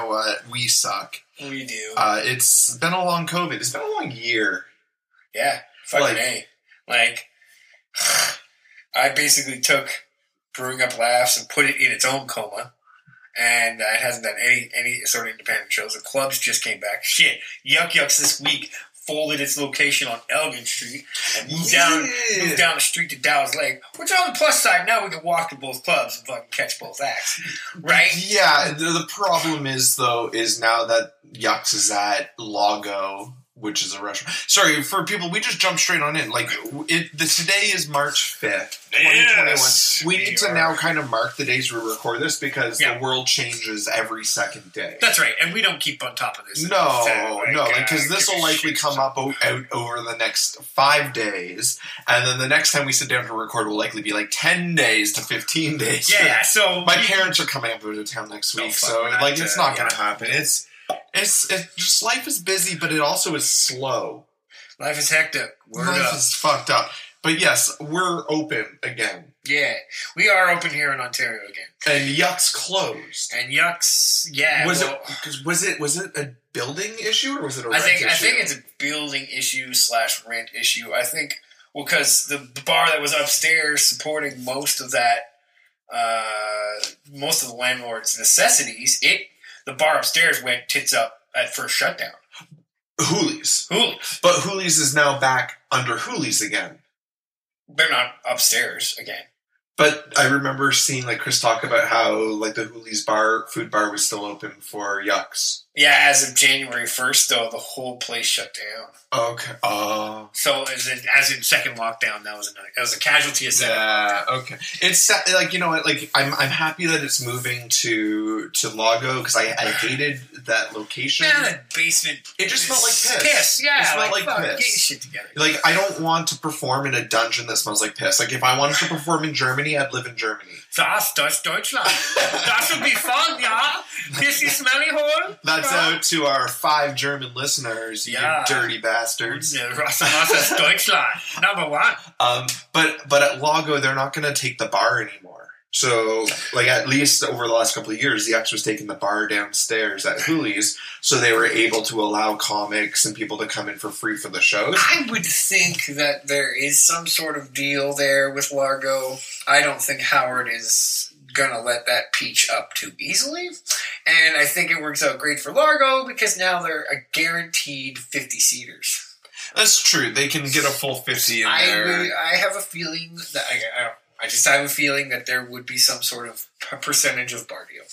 know what? We suck. We do. Uh, it's been a long COVID. It's been a long year. yeah. Fucking like- A. Like, I basically took Brewing Up Laughs and put it in its own coma. And uh, it hasn't done any any sort of independent shows. The clubs just came back. Shit. Yuk Yuks this week folded its location on Elgin Street and moved down moved down the street to Dow's Lake. Which on the plus side, now we can walk to both clubs and fucking catch both acts. Right? Yeah, the, the problem is, though, is now that Yuks is at Lago, which is a restaurant. Sorry, for people, we just jumped straight on in. Like, it, the, today is March 5th, 2021. We we need to now kind of mark the days we record this because Yeah. the world changes every second day. That's right, and we don't keep on top of this. No, So, no, uh, because this will likely come up o- out over the next five days, and then the next time we sit down to record will likely be like ten days to fifteen days. Yeah, so my we- parents are coming up to town next week, so like it's uh, not going to happen. It's it's it just life is busy, but it also is slow. life is hectic. Word life up. is fucked up. But yes, we're open again, yeah, we are open here in Ontario again, and Yuk's closed. and yuks. Yeah, was well, it? Cause was it? Was it a building issue or was it a I rent think I think it's a building issue slash rent issue. I think well because the, the bar that was upstairs supporting most of that, uh, most of the landlord's necessities. It the bar upstairs went tits up at first shutdown. Hooley's. Hooley's, But Hooley's is now back under Hooley's again. they're not upstairs again. But I remember seeing like Chris talk about how like the Hooley's bar food bar was still open for yuks. Yeah, as of January first, though, the whole place shut down. Okay. Oh. So as in, as in second lockdown, that was a that was a casualty of seven. Yeah. Okay. It's uh, like you know what like I'm I'm happy that it's moving to to Lago because I I hated that location. That basement. It just smelled like piss. Piss, yeah. It smelled like fuck, piss. Get your shit together. Like I don't want to perform in a dungeon that smells like piss. Like if I wanted to perform in Germany, I'd live in Germany. Das, das Deutschland. Das would be fun, yeah. This is smelly hole. That's Yeah. out to our five German listeners, you Yeah. dirty bastards. Yeah, Deutschland, number one. Um, but but at Lago, they're not going to take the bar anymore. So, like at least over the last couple of years, the X was taking the bar downstairs at Hooley's, so they were able to allow comics and people to come in for free for the shows. I would think that there is some sort of deal there with Lago. I don't think Howard is gonna let that peach up too easily, and I think it works out great for Lago because now they're a guaranteed fifty seaters. That's true. They can get a full fifty in I there. I have a feeling that I, I, I just have a feeling that there would be some sort of percentage of bar deal.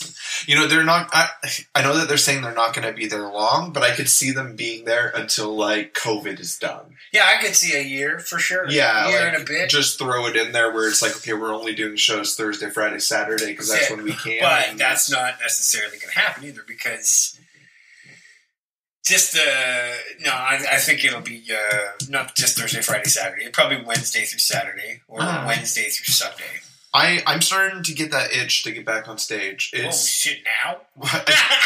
You know, they're not. I, I know that they're saying they're not going to be there long, but I could see them being there until like COVID is done. Yeah, I could see a year for sure. Yeah, a year like, and a bit. Just throw it in there where it's like, okay, we're only doing shows Thursday, Friday, Saturday because that's Yeah, when we can. But that's not necessarily going to happen either because just the no, I, I think it'll be uh, not just Thursday, Friday, Saturday. Probably Wednesday through Saturday or Ah. Wednesday through Sunday. I I'm starting to get that itch to get back on stage. oh shit! Now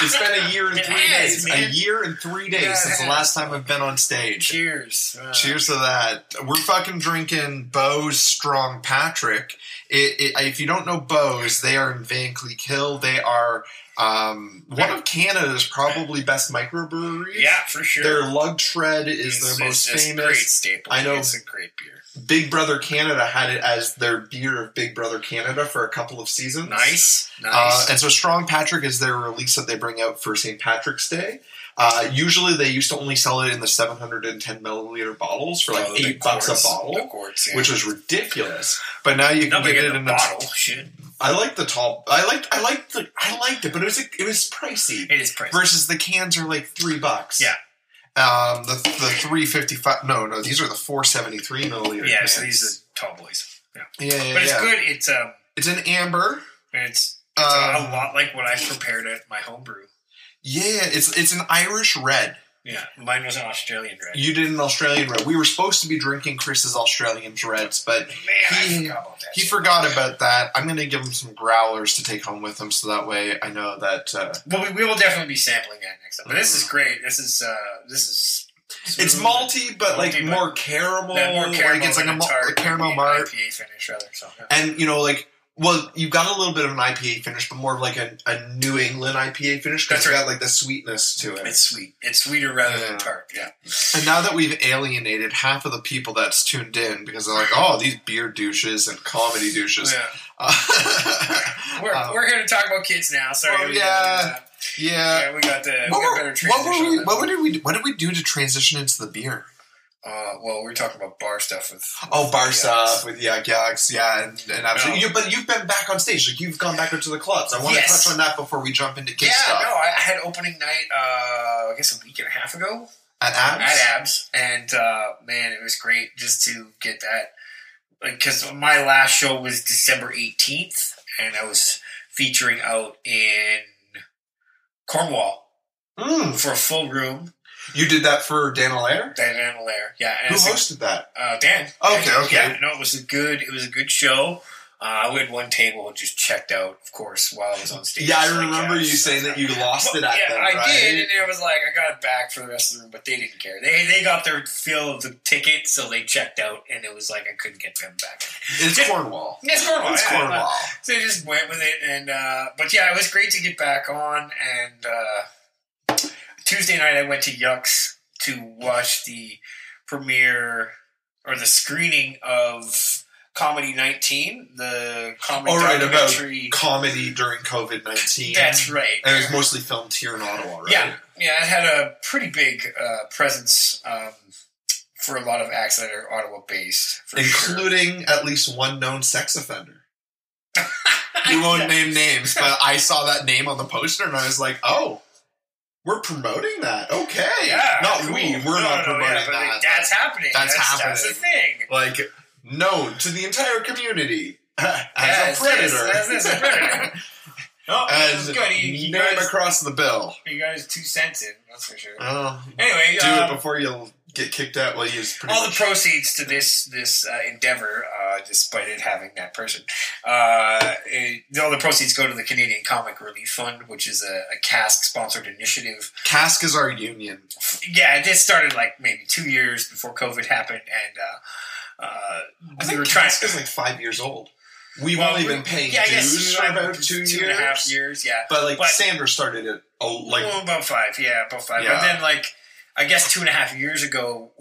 it's been a year and It three has, days. man. A year and three days Yeah, since the last time I've been on stage. cheers. Uh, Cheers to that. We're fucking drinking Beau's Strong Patrick. It, it, if you don't know Beau's, they are in Vankleek Hill. They are um, one of Canada's probably best microbreweries. Yeah, for sure. Their Lug Tread is It's- their most it's a Great famous. staple. I know- it's a great beer. Big Brother Canada had it as their beer of Big Brother Canada for a couple of seasons. Nice, Uh, nice. and so Strong Patrick is their release that they bring out for St. Patrick's Day. Uh, usually they used to only sell it in the 710 milliliter bottles for like Oh, eight bucks quarts, a bottle. quarts, yeah. which was ridiculous. But now you can Nobody get get it in a bottle. Shit, I like the tall. I liked. I liked the. I liked it, but it was it was pricey. it is pricey. Versus the cans are like three bucks. Yeah. Um. The the three fifty five. No, no. These are the four seventy three milliliter. yeah, cans. so these are tall boys. Yeah, Yeah, yeah, but it's yeah. good. It's um, It's an amber. it's it's a Um, lot like what I prepared at my homebrew. yeah, it's it's an Irish red. Yeah, mine was an Australian red. You did an Australian red. We were supposed to be drinking Chris's Australian reds, but Man, he- forgot about that. he forgot about that. I'm going to give him some growlers to take home with him, so that way I know that uh, Well, we, we will definitely be sampling that next time. But this is great. This is uh, this is it's malty, but like Malty, but- more caramel. More caramel like it's like a, a caramel IPA finish rather. So yeah. And you know, like Well, you've got a little bit of an IPA finish, but more of like a, a New England IPA finish because right. got like the sweetness to it. It's sweet. It's sweeter rather Yeah. than tart. Yeah. And now that we've alienated half of the people that's tuned in because they're like, oh, these beer douches and comedy douches. Yeah. Uh, We're, um, we're here to talk about kids now. Sorry. Well, yeah. uh, yeah. yeah, we got the we What got better what, transition. were we, what did we what did we do to transition into the beer? Uh, well, we're talking about bar stuff with. Oh, bar stuff with Yuk Yuks, yeah, and, and absolutely. No. You, but you've been back on stage, like you've gone back into the clubs. I want Yes. to touch on that before we jump into kid Yeah, stuff. no, I had opening night. Uh, I guess a week and a half ago. At abs, at abs and uh, man it was great just to get that because my last show was december 18th and i was featuring out in cornwall Mm. for a full room You did that for Dan Allaire? dan and Allaire. yeah and Who it's a- hosted that? uh, dan Okay, Dan, okay. yeah no it was a good it was a good show uh, we had one table just checked out, of course, while I was on stage. Yeah, I remember yeah, you saying that you lost it at yeah, them, I right? did, and it was like I got it back for the rest of the room, but they didn't care. They they got their fill of the ticket, so they checked out, and it was like I couldn't get them back. It's Cornwall. It's Cornwall. It's yeah, Cornwall. So I just went with it, and uh, but yeah, it was great to get back on. And uh, Tuesday night, I went to Yuks to watch the premiere or the screening of Comedy 19, the comedy All right, about documentary. comedy during COVID nineteen. That's right. And it was mostly filmed here in Ottawa, right? Yeah, yeah, it had a pretty big uh, presence um, for a lot of acts that are Ottawa based, for sure. Including at least one known sex offender. We won't name names, but I saw that name on the poster and I was like, oh, we're promoting that. Okay. Yeah, Not cool. we. We're No, not no, promoting yeah, that. That's happening. That's That's, That's the thing. like known to the entire community as Yeah, a predator. that's this, a predator. Oh, as was good. He, he, name across the bill. got his two cents in. That's for sure. Oh, Anyway, do um, it before you get kicked out. Well, you all the proceeds to this this uh, endeavor, uh, despite it having that person, uh, it, all the proceeds go to the Canadian Comic Relief Fund, which is a, a CASC sponsored initiative. CASC is our union. Yeah, it started like maybe two years before COVID happened, and uh, uh, I we were trying. CASC is like five years old. We've Well, only been paying yeah, dues for about two, two years. and a half years. Yeah, But like But- Sanders started it, oh, like well, about five. Yeah, about five. Yeah. But then, like, I guess two and a half years ago,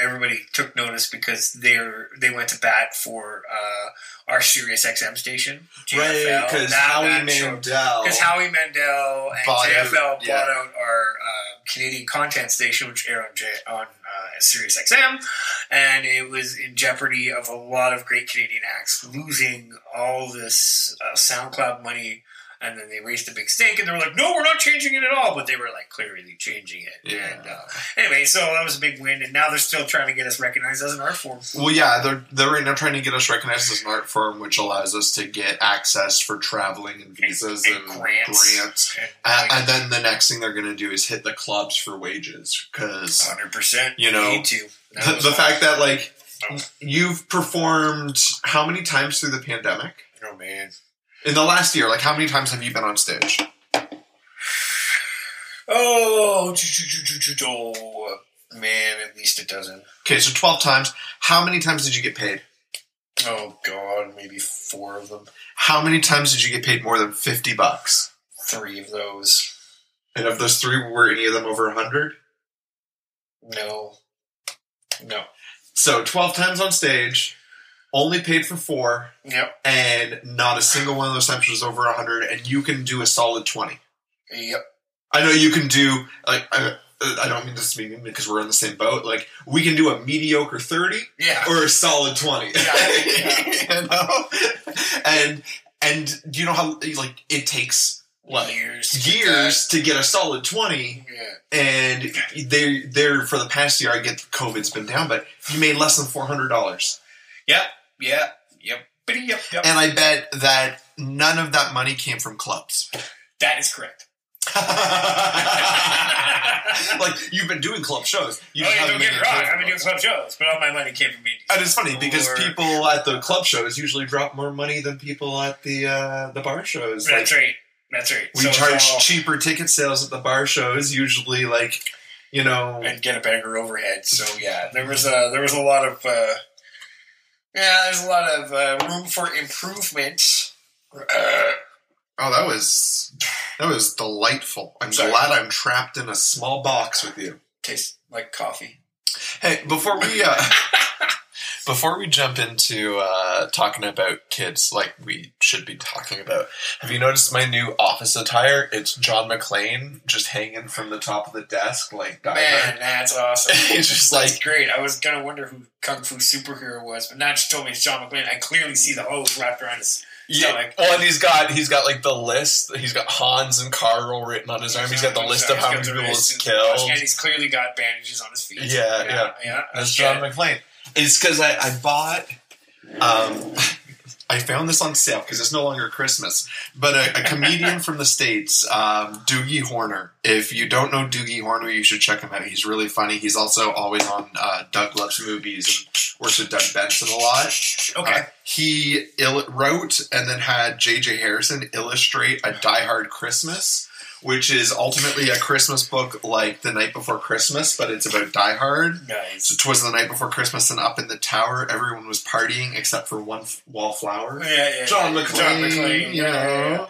everybody took notice because they're they went to bat for uh, our Sirius XM station, right because Howie Mandel. Because Howie Mandel and Bought out- JFL yeah. bought out our uh, Canadian content station, which aired on, J- on uh, Sirius XM, and it was in jeopardy of a lot of great Canadian acts losing all this uh, SoundCloud money. And then they raised a big stink, and they were like, "No, we're not changing it at all." But they were like clearly changing it. Yeah. And uh, anyway, so that was a big win, and now they're still trying to get us recognized as an art form. Well, yeah, they're they're right now trying to get us recognized as an art form, which allows us to get access for traveling and visas And and, grants. grants. And, Uh, and then the next thing they're going to do is hit the clubs for wages because hundred percent, you know, need to. The, the fact that like Oh. you've performed how many times through the pandemic oh man, in the last year? Like how many times have you been on stage? Oh, oh, man, at least a dozen. Okay, so twelve times. How many times did you get paid? Oh God, maybe four of them. How many times did you get paid more than fifty bucks? Three of those. And of those three, were any of them over a hundred? No, no. So twelve times on stage, only paid for four, Yep, and not a single one of those times was over a hundred. And you can do a solid twenty. yep. I know you can do like I, I don't mean this to be mean because we're in the same boat. Like we can do a mediocre thirty Yeah, or a solid twenty. Yeah, you know, and and do you know how like it takes what years. to get years to get a solid twenty. Yeah. and they they're for the past year. I get COVID's been down, but you made less than four hundred dollars, Yep. Yep. Yep. And I bet that none of that money came from clubs. that is correct. like you've been doing club shows. You oh, yeah, don't get me wrong. I've been doing club shows, but all my money came from me. And it's funny because Or- people at the club shows usually drop more money than people at the uh, the bar shows. Like, That's right. That's right. we So charge all- cheaper ticket sales at the bar shows. Usually, like you know, and get a bigger overhead. So yeah, there was a there was a lot of uh, yeah, there's a lot of uh, room for improvement. Oh, that was that was delightful. I'm Sorry. glad I'm trapped in a small box with you. Tastes like coffee. Hey, before we uh, before we jump into uh, talking about kids, like we should be talking about, have you noticed my new office attire? It's John McClane just hanging from the top of the desk, like Man, that's awesome. it's just That's like great. I was gonna wonder who Kung Fu superhero was, but now just told me it's John McClane. I clearly see the hose wrapped around his yeah. stomach. Well, and he's got he's got like the list. He's got Hans and Carl written on his arm. He's got the list of how many people he's killed. and he's clearly got bandages on his feet. Yeah, yeah. yeah. That's John McClane. It's because I, I bought. Um, I found this on sale because it's no longer Christmas. But a, a comedian from the states, um, Doogie Horner. If you don't know Doogie Horner, you should check him out. He's really funny. He's also always on uh, Doug Loves Movies and works with Doug Benson a lot. Okay. Uh, he il- wrote and then had J.J. Harrison illustrate a Die Hard Christmas, which is ultimately a Christmas book like The Night Before Christmas, but it's about Die Hard. nice. So twas the night before Christmas, and up in the tower, everyone was partying except for one f- wallflower. Yeah, yeah. John yeah. McClane, John McClane. you yeah, yeah, yeah.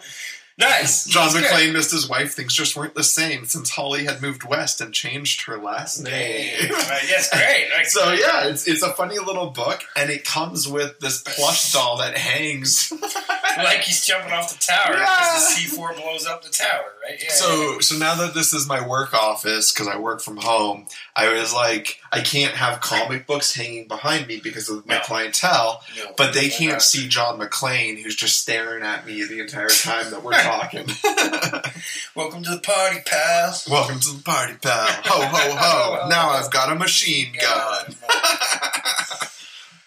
Nice. John. McClane missed his wife. Things just weren't the same since Holly had moved west and changed her last name. Right, yes, great. So yeah, it's, it's a funny little book, and it comes with this plush doll that hangs. like he's jumping off the tower because the C four blows up the tower, right? Yeah. So so now that this is my work office because I work from home, I was like, I can't have comic books hanging behind me because of my No. clientele. No, But they can't see John McClane, who's just staring at me the entire time that we're talking. Welcome to the party, pal. Welcome to the party, pal. Ho, ho, ho. Now I've got a machine gun.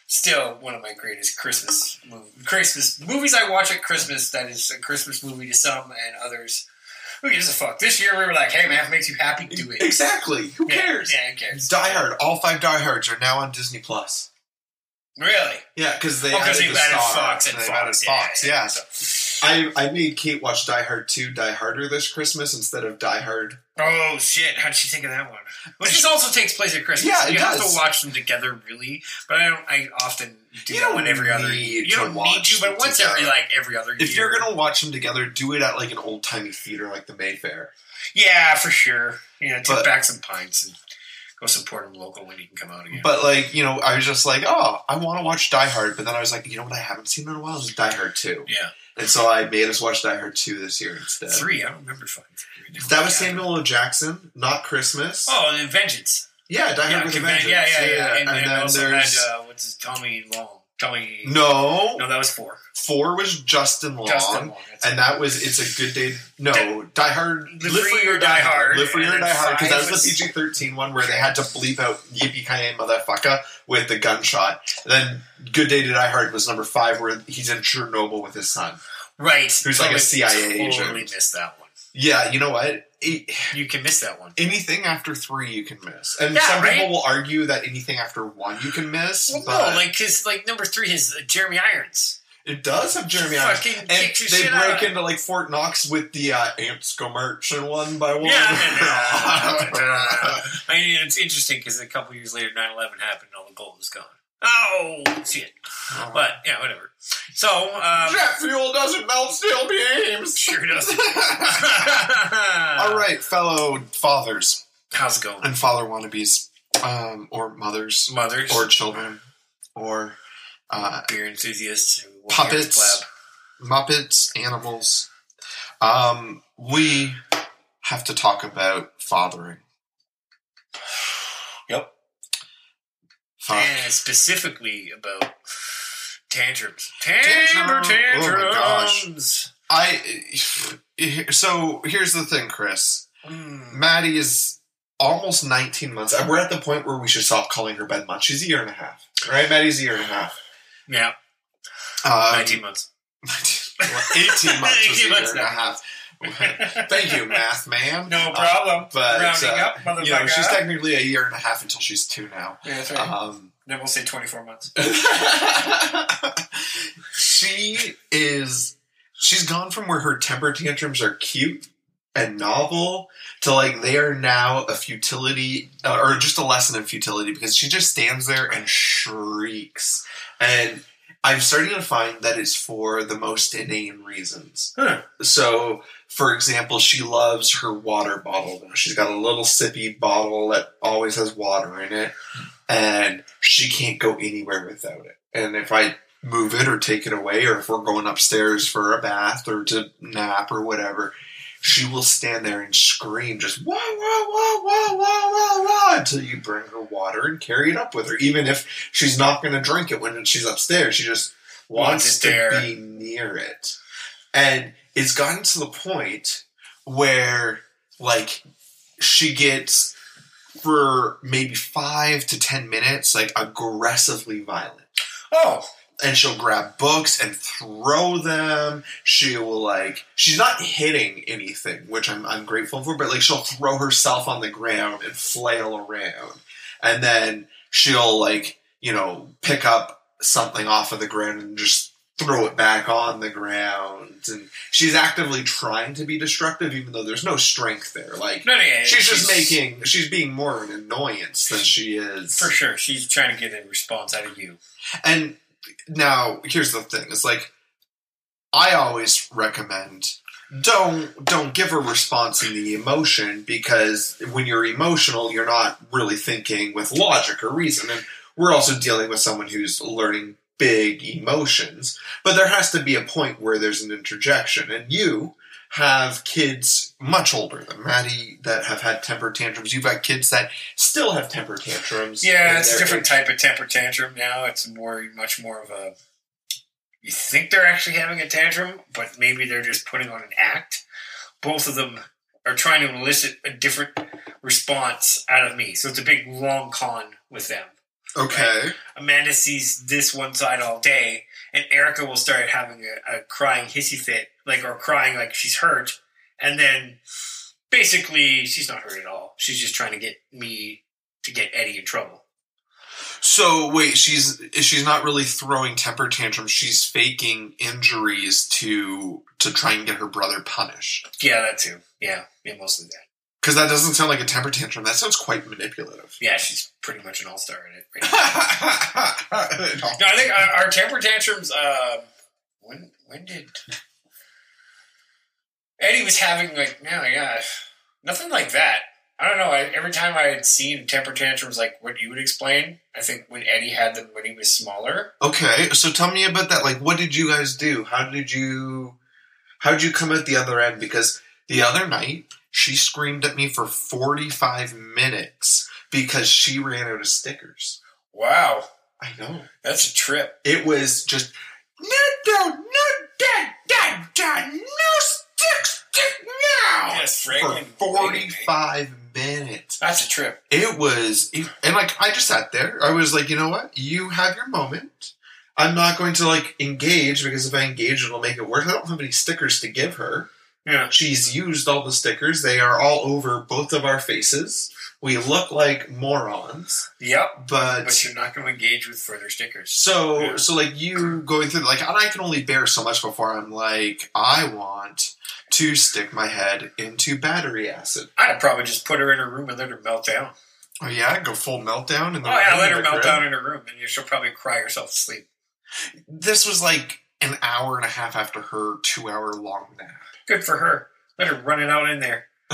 Still one of my greatest Christmas mov- Christmas movies I watch at Christmas. That is a Christmas movie to some and others. Who gives a fuck? This year we were like, "Hey man, if it makes you happy, do it." Exactly. Who Yeah, cares? Yeah, who cares? Die Hard. All five Die Hards are now on Disney Plus. Really? Yeah, because they Oh, added the added Fox and they Fox. added Fox. Yeah. So- I, I made Kate watch Die Hard 2 Die Harder this Christmas instead of Die Hard. Oh shit! How did she think of that one? Which this also takes place at Christmas. Yeah, it you have does. to watch them together, really. But I don't. I often do You that one every other. You don't need to, but once together. every like every other year. If year. you're going to watch them together, do it at like an old timey theater like the Mayfair. yeah, for sure. Know, tip But- back some pints and go support local when you can come out again. But like, you know, I was just like, oh, I want to watch Die Hard. But then I was like, you know what I haven't seen in a while is Die Hard 2. yeah, And so I made us watch Die Hard 2 this year instead. three. I don't remember five. three. That was Samuel L. Jackson, not Christmas. Oh, and Vengeance. Yeah, Die Yeah, Hard with Conven- Vengeance. yeah, yeah, yeah. And, And, and then also there's had uh, what's his Tommy Long. No, no, that was four. four was Justin Long, Justin Long. and that was it's a good day. No, Die Hard, Live Free or Die Hard, Live Free or Die Hard, because that was the PG thirteen one where they had to bleep out "Yippee ki motherfucker" with the gunshot. then Good Day to Die Hard was number five, where he's in Chernobyl with his son. right. Who's like a oh, Totally- CIA Totally agent. missed that one. Yeah, you know what? It- You can miss that one. anything after three you can miss, and Yeah, some right? people will argue that anything after one you can miss. Well, but no, like because like number three is uh, Jeremy Irons. it does have Jeremy Irons. Fucking And they break into like Fort Knox with the uh, ants go marching one by one. Yeah. I mean, it's interesting because a couple years later, 9-11 happened and all the gold was gone. Oh shit! But yeah, whatever. So um, Jet fuel doesn't melt steel beams. sure does. All right, fellow fathers How's it going, and father wannabes, um, or mothers, mothers or children, or uh, beer enthusiasts, Puppets. here Muppets, animals. Um, we have to talk about fathering. Yep. Fuck. and specifically about tantrums. Tantrum. Tantrum, Oh my gosh. tantrums. I so here's the thing, Chris. Mm. Maddie is almost 19 months. and We're at the point where we should stop calling her Ben months. She's a year and a half, right? Maddie's a year and a half. Yeah, Um, nineteen months. 18 months was a 18 year months and a half. Thank you, math man. No Uh, problem. but Rounding uh, up, motherfucker. you know, she's technically a year and a half until she's two now. yeah, that's right. Um, then we'll say twenty-four months. she is she's gone from where her temper tantrums are cute and novel to like they are now a futility uh, or just a lesson in futility because she just stands there and shrieks and I'm starting to find that it's for the most inane reasons. Huh. So, for example, she loves her water bottle now. She's got a little sippy bottle that always has water in it, and she can't go anywhere without it. And if I move it or take it away, or if we're going upstairs for a bath or to nap or whatever, she will stand there and scream just wah wah wah wah wah wah wah until you bring her water and carry it up with her. Even if she's not going to drink it when she's upstairs, she just wants, Wants to there. be near it. And it's gotten to the point where like she gets for maybe five to ten minutes like aggressively violent Oh, and she'll grab books and throw them. She will like she's not hitting anything, which I'm I'm grateful for, but like she'll throw herself on the ground and flail around. And then she'll like, you know, pick up something off of the ground and just throw it back on the ground. And she's actively trying to be destructive even though there's no strength there. Like no, no, yeah, she's just making she's being more of an annoyance than she is for sure. She's trying to get a response out of you. and now here's the thing: it's like I always recommend don't don't give a response in the emotion because when you're emotional, you're not really thinking with logic or reason. And we're also dealing with someone who's learning big emotions, but there has to be a point where there's an interjection. And you have kids much older than Maddie that have had temper tantrums. You've got kids that still have temper tantrums. Yeah, it's a different type of temper tantrum now. It's more, much more of a. You think they're actually having a tantrum, but maybe they're just putting on an act. Both of them are trying to elicit a different response out of me. So it's a big long con with them. Okay. Amanda sees this one side all day, and Erica will start having a, a crying hissy fit, like or crying like she's hurt, and then basically she's not hurt at all. She's just trying to get me to get Eddie in trouble. So wait, she's she's not really throwing temper tantrums. She's faking injuries to to try and get her brother punished. Yeah, that too. Yeah, yeah, mostly that. Because that doesn't sound like a temper tantrum. That sounds quite manipulative. Yeah, she's pretty much an all star in it. Right? no, I think our, our temper tantrums. Um, when when did Eddie was having like no, yeah, nothing like that. I don't know. I, every time I had seen temper tantrums like what you would explain, I think when Eddie had them when he was smaller. okay, so tell me about that. Like, what did you guys do? How did you how did you come out the other end? Because the other night she screamed at me for forty five minutes because she ran out of stickers. Wow, I know. that's a trip. It was just no, no, no, dad, dad, dad, no stick, stick now. Yes, for forty-five minutes. That's a trip. It was, and like I just sat there. I was like, you know what? You have your moment. I'm not going to like engage because if I engage, it'll make it worse. I don't have any stickers to give her. Yeah. She's used all the stickers. They are all over both of our faces. We look like morons, Yep. but But you're not going to engage with further stickers. so, Yeah. so like you going through, like, and I can only bear so much before I'm like, I want to stick my head into battery acid. I'd probably just put her in her room and let her melt down. Oh yeah, go full meltdown in the Oh yeah, let her melt down in her room, and she'll probably cry herself to sleep. This was like an hour and a half after her two hour long Good for her. Let her run it out in there.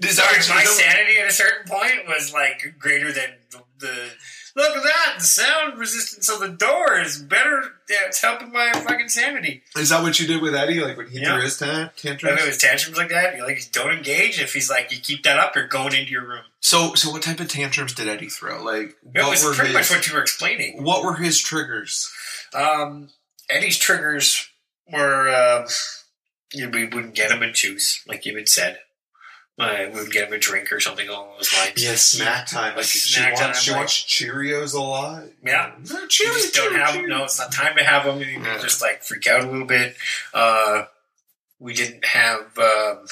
Does that- my sanity at a certain point was like greater than the, the look at that. The sound resistance of the door is better. It's helping my fucking sanity. Is that what you did with Eddie? Like when he Yeah. threw his ta- If tantrums? it was tantrums like that, you're like, don't engage. If he's like, you keep that up, you're going into your room. So, so what type of tantrums did Eddie throw? Like, It what was pretty his, much what you were explaining. what were his triggers? Um, Eddie's triggers were um, you know, we wouldn't get him a juice, like you had said. Uh, we would get him a drink or something along those lines. Yeah, snack time. Like Snack she wants, time, she like- wants Cheerios a lot. Yeah. No, You Cheerios, just don't Cheerios, have them. No, it's not time to have them. You Yeah. just like freak out a little bit. Uh, we didn't have um,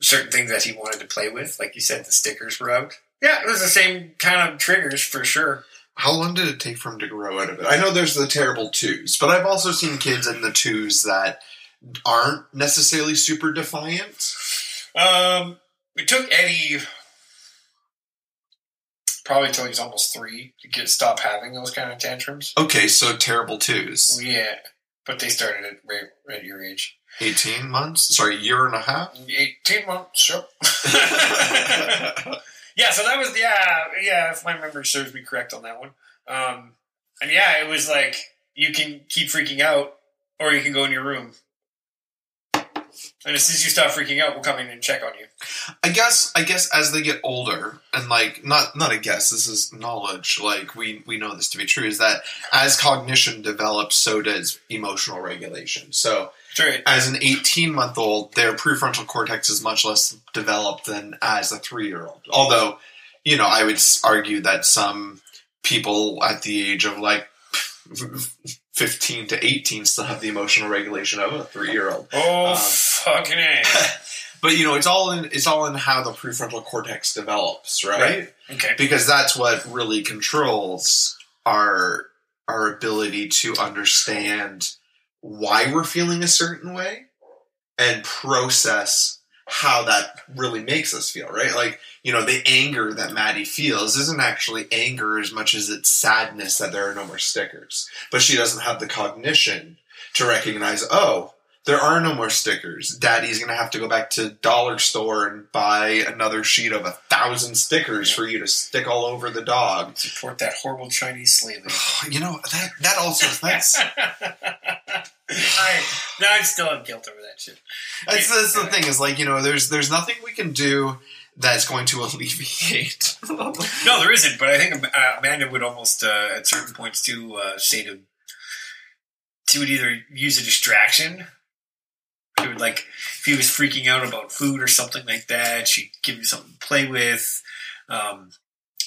certain things that he wanted to play with. Like you said, the stickers were out. Yeah, it was the same kind of triggers for sure. How long did it take for him to grow out of it? I know there's the terrible twos, but I've also seen kids in the twos that aren't necessarily super defiant. Um, it took Eddie probably until he's almost three to get stop having those kind of tantrums. Okay, so terrible twos. Yeah, but they started at right at your age. 18 months? Sorry, year and a half? 18 months, yep. yeah, so that was, yeah, yeah, if my memory serves me correct on that one. Um, and yeah, it was like, you can keep freaking out, or you can go in your room. And as soon as you stop freaking out, we'll come in and check on you. I guess I guess as they get older and like not not a guess, this is knowledge, like we we know this to be true, is that as cognition develops, so does emotional regulation. So True. as an 18 month old, their prefrontal cortex is much less developed than as a three year old. Although, you know, I would argue that some people at the age of like 15 to 18 still have the emotional regulation of a three year old. Oh, Um, fucking A. But you know, it's all in it's all in how the prefrontal cortex develops, right? Right. Okay. Because that's what really controls our our ability to understand why we're feeling a certain way and process how that really makes us feel, right? Like, you know, the anger that Maddie feels isn't actually anger as much as it's sadness that there are no more stickers. But she doesn't have the cognition to recognize, oh, there are no more stickers. Daddy's gonna have to go back to dollar store and buy another sheet of a thousand stickers for you to stick all over the dog. Support that horrible Chinese slave. You know that that also that's I, now I'm still have guilt over that shit. that's, that's the thing is like you know there's there's nothing we can do that's going to alleviate. No, there isn't. But I think uh, Amanda would almost, uh, at certain points, too, uh, say to she would either use a distraction. She would like if he was freaking out about food or something like that. She'd give him something to play with. Um,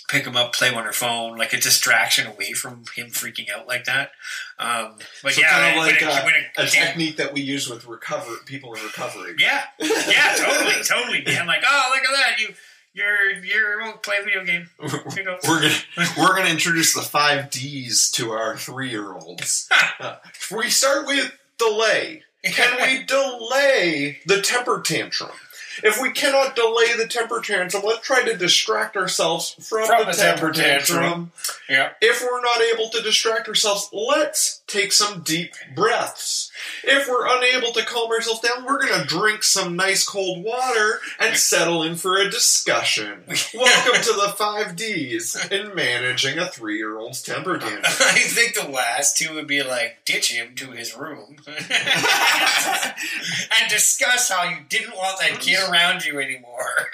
pick him up, play on her phone, like a distraction away from him freaking out like that. Um, but So yeah, kinda when like, it- when it a came- technique that we use with recover people in recovery. Yeah, yeah, totally, totally, man. Like, oh, look at that, you, you're, you're won't play video game. You know. We're gonna we're gonna introduce the five D's to our three year olds. Uh, we start with delay. Can we delay the temper tantrum? If we cannot delay the temper tantrum, let's try to distract ourselves from, From the, the temper, tantrum. tantrum. Yeah. If we're not able to distract ourselves, let's take some deep breaths. If we're unable to calm ourselves down, we're going to drink some nice cold water and settle in for a discussion. Welcome to the five D's in managing a three year old's temper tantrum. I think the last two would be like ditch him to his room and discuss how you didn't want that mm-hmm. kid around you anymore.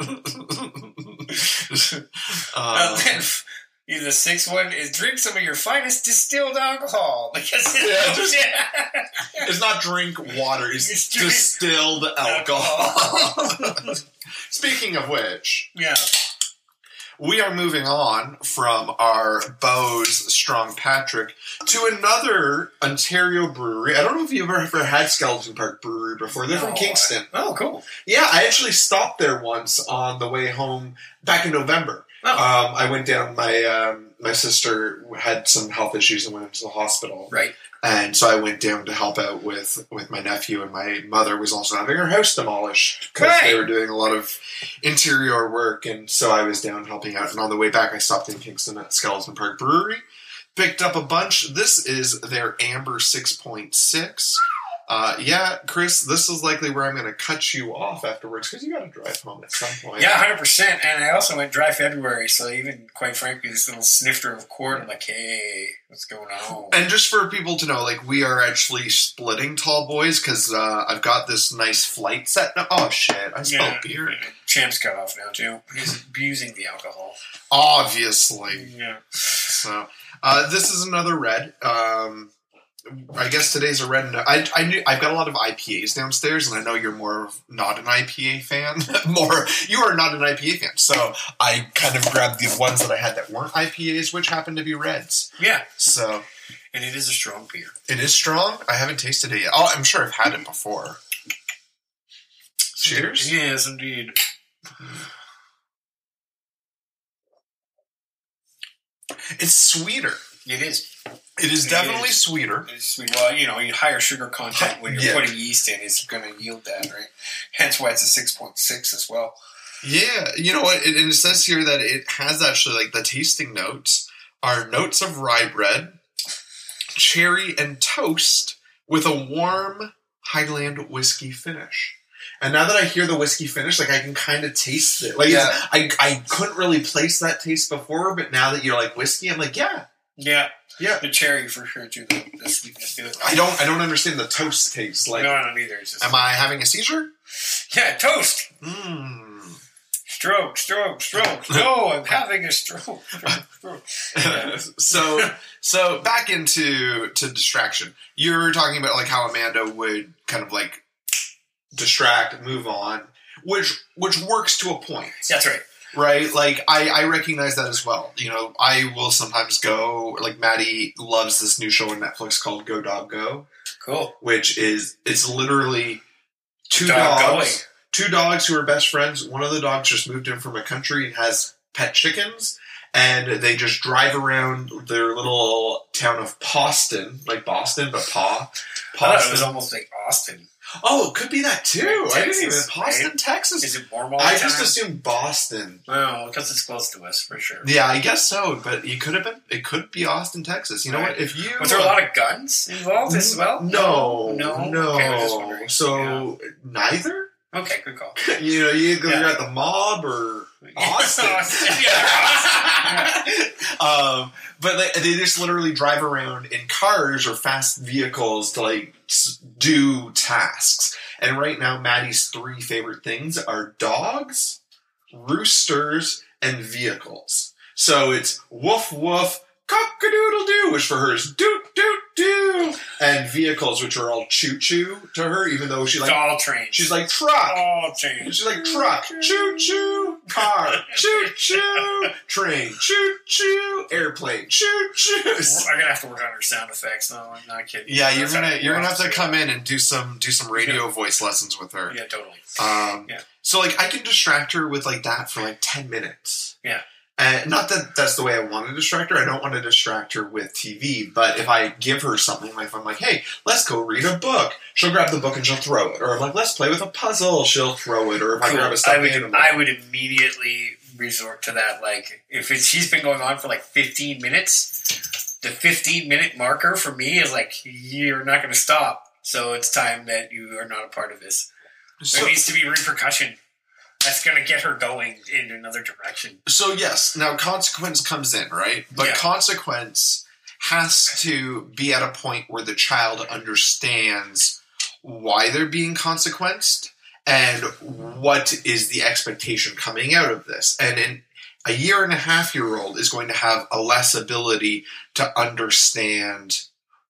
Uh, the sixth one is drink some of your finest distilled alcohol because Yeah, just- it's not drink water, it's It's distilled alcohol. Speaking of which, yeah. we are moving on from our Beau's Strong Patrick to another Ontario brewery. I don't know if you've ever had Skeleton Park Brewery before. They're from No, Kingston. Oh, cool. Yeah, I actually stopped there once on the way home back in November. Oh. Um, I went down. My um, my sister had some health issues and went into the hospital, Right. and so I went down to help out with with my nephew. And my mother was also having her house demolished because Right. they were doing a lot of interior work, and so I was down helping out. And on the way back, I stopped in Kingston at Skeleton Park Brewery, picked up a bunch. This is their Amber six point six. Uh, yeah, Chris, this is likely where I'm going to cut you off afterwards because you got to drive home at some point. Yeah, hundred percent. And I also went dry February, so even quite frankly, this little snifter of quart, I'm like, hey, what's going on? And just for people to know, like we are actually splitting tall boys because uh, I've got this nice flight set. Now. Oh shit! I spilled Yeah. beer. Champ's cut off now too. He's abusing the alcohol. Obviously. Yeah. So uh, this is another red. Um, I guess today's a red. I, I knew I've got a lot of IPAs downstairs, and I know you're more of not an IPA fan. more, you are not an IPA fan. So I kind of grabbed the ones that I had that weren't IPAs, which happened to be reds. Yeah. So And it is a strong beer. it is strong. I haven't tasted it yet. Oh, I'm sure I've had it before. Cheers. Yes, indeed. It's sweeter. It is. It is It definitely is. sweeter. It's sweet. Well, you know, higher sugar content when you're Yeah. putting yeast in is going to yield that, right? Hence why it's a six point six as well. Yeah, you know what? It, and it says here that it has actually like the tasting notes are notes of rye bread, cherry, and toast with a warm Highland whiskey finish. And now that I hear the whiskey finish, like I can kind of taste it. Like Yeah. I, I couldn't really place that taste before, but now that you're like whiskey, I'm like, yeah, Yeah, yeah. the cherry for sure too. The, the. I don't, I don't understand the toast taste. Like, no, I don't either. Just, am I having a seizure? yeah, toast. Mmm. Stroke, stroke, stroke. No, I'm having a stroke. stroke, stroke. so so back into to distraction. You're talking about like how Amanda would kind of like distract, move on, which which works to a point, That's right. right? Like I I recognize that as well. You know, I will sometimes go like Maddie loves this new show on Netflix called Go Dog Go, Cool. which is it's literally two Dog dogs, going. two dogs who are best friends. One of the dogs just moved in from a country and has pet chickens, and they just drive around their little town of Pawston, like Boston, but Paw. I thought it was Poston. almost like Austin. Oh, it could be that too. Right, I didn't even Texas, Poston, right? Texas. Is it warm all I just assumed Boston. Well, because it's close to us for sure. Yeah, I guess so, but it could have been. It could be Austin, Texas. You know Right. what? If you Was there a lot of guns involved as well? No, no, no. Okay, I was just wondering. so neither. Okay, good call. You know, you either Yeah. got the mob or Austin. yeah, um, but like, they just literally drive around in cars or fast vehicles to like do tasks. And right now, Maddie's three favorite things are dogs, roosters, and vehicles. So it's woof woof, cock a doodle doo, which for her is doot doot doo, and vehicles, which are all choo choo to her, even though she it's like all trains. she's like truck. all trains. She's like truck, choo choo, car, choo choo, train, choo choo, airplane, choo choo. I'm gonna have to work on her sound effects. No, I'm not kidding. Yeah, you're That's gonna how- you're gonna have to come in and do some do some radio voice lessons with her. Yeah, totally. Um, Yeah. So like I can distract her with like that for like ten minutes. Yeah. And not that that's the way I want to distract her. I don't want to distract her with TV. But if I give her something, like if I'm like, "Hey, let's go read a book," she'll grab the book and she'll throw it. Or I'm like, "Let's play with a puzzle," she'll throw it. Or if I Cool. grab a I stuffed would, animal, I would immediately resort to that. Like, if it's, she's been going on for like 15 minutes, the 15 minute marker for me is like, you're not going to stop. So it's time that you are not a part of this. So- there needs to be repercussion. That's going to get her going in another direction. So yes, now consequence comes in, right? But Yeah. consequence has to be at a point where the child understands why they're being consequenced and what is the expectation coming out of this. And in a year and a half year old is going to have a less ability to understand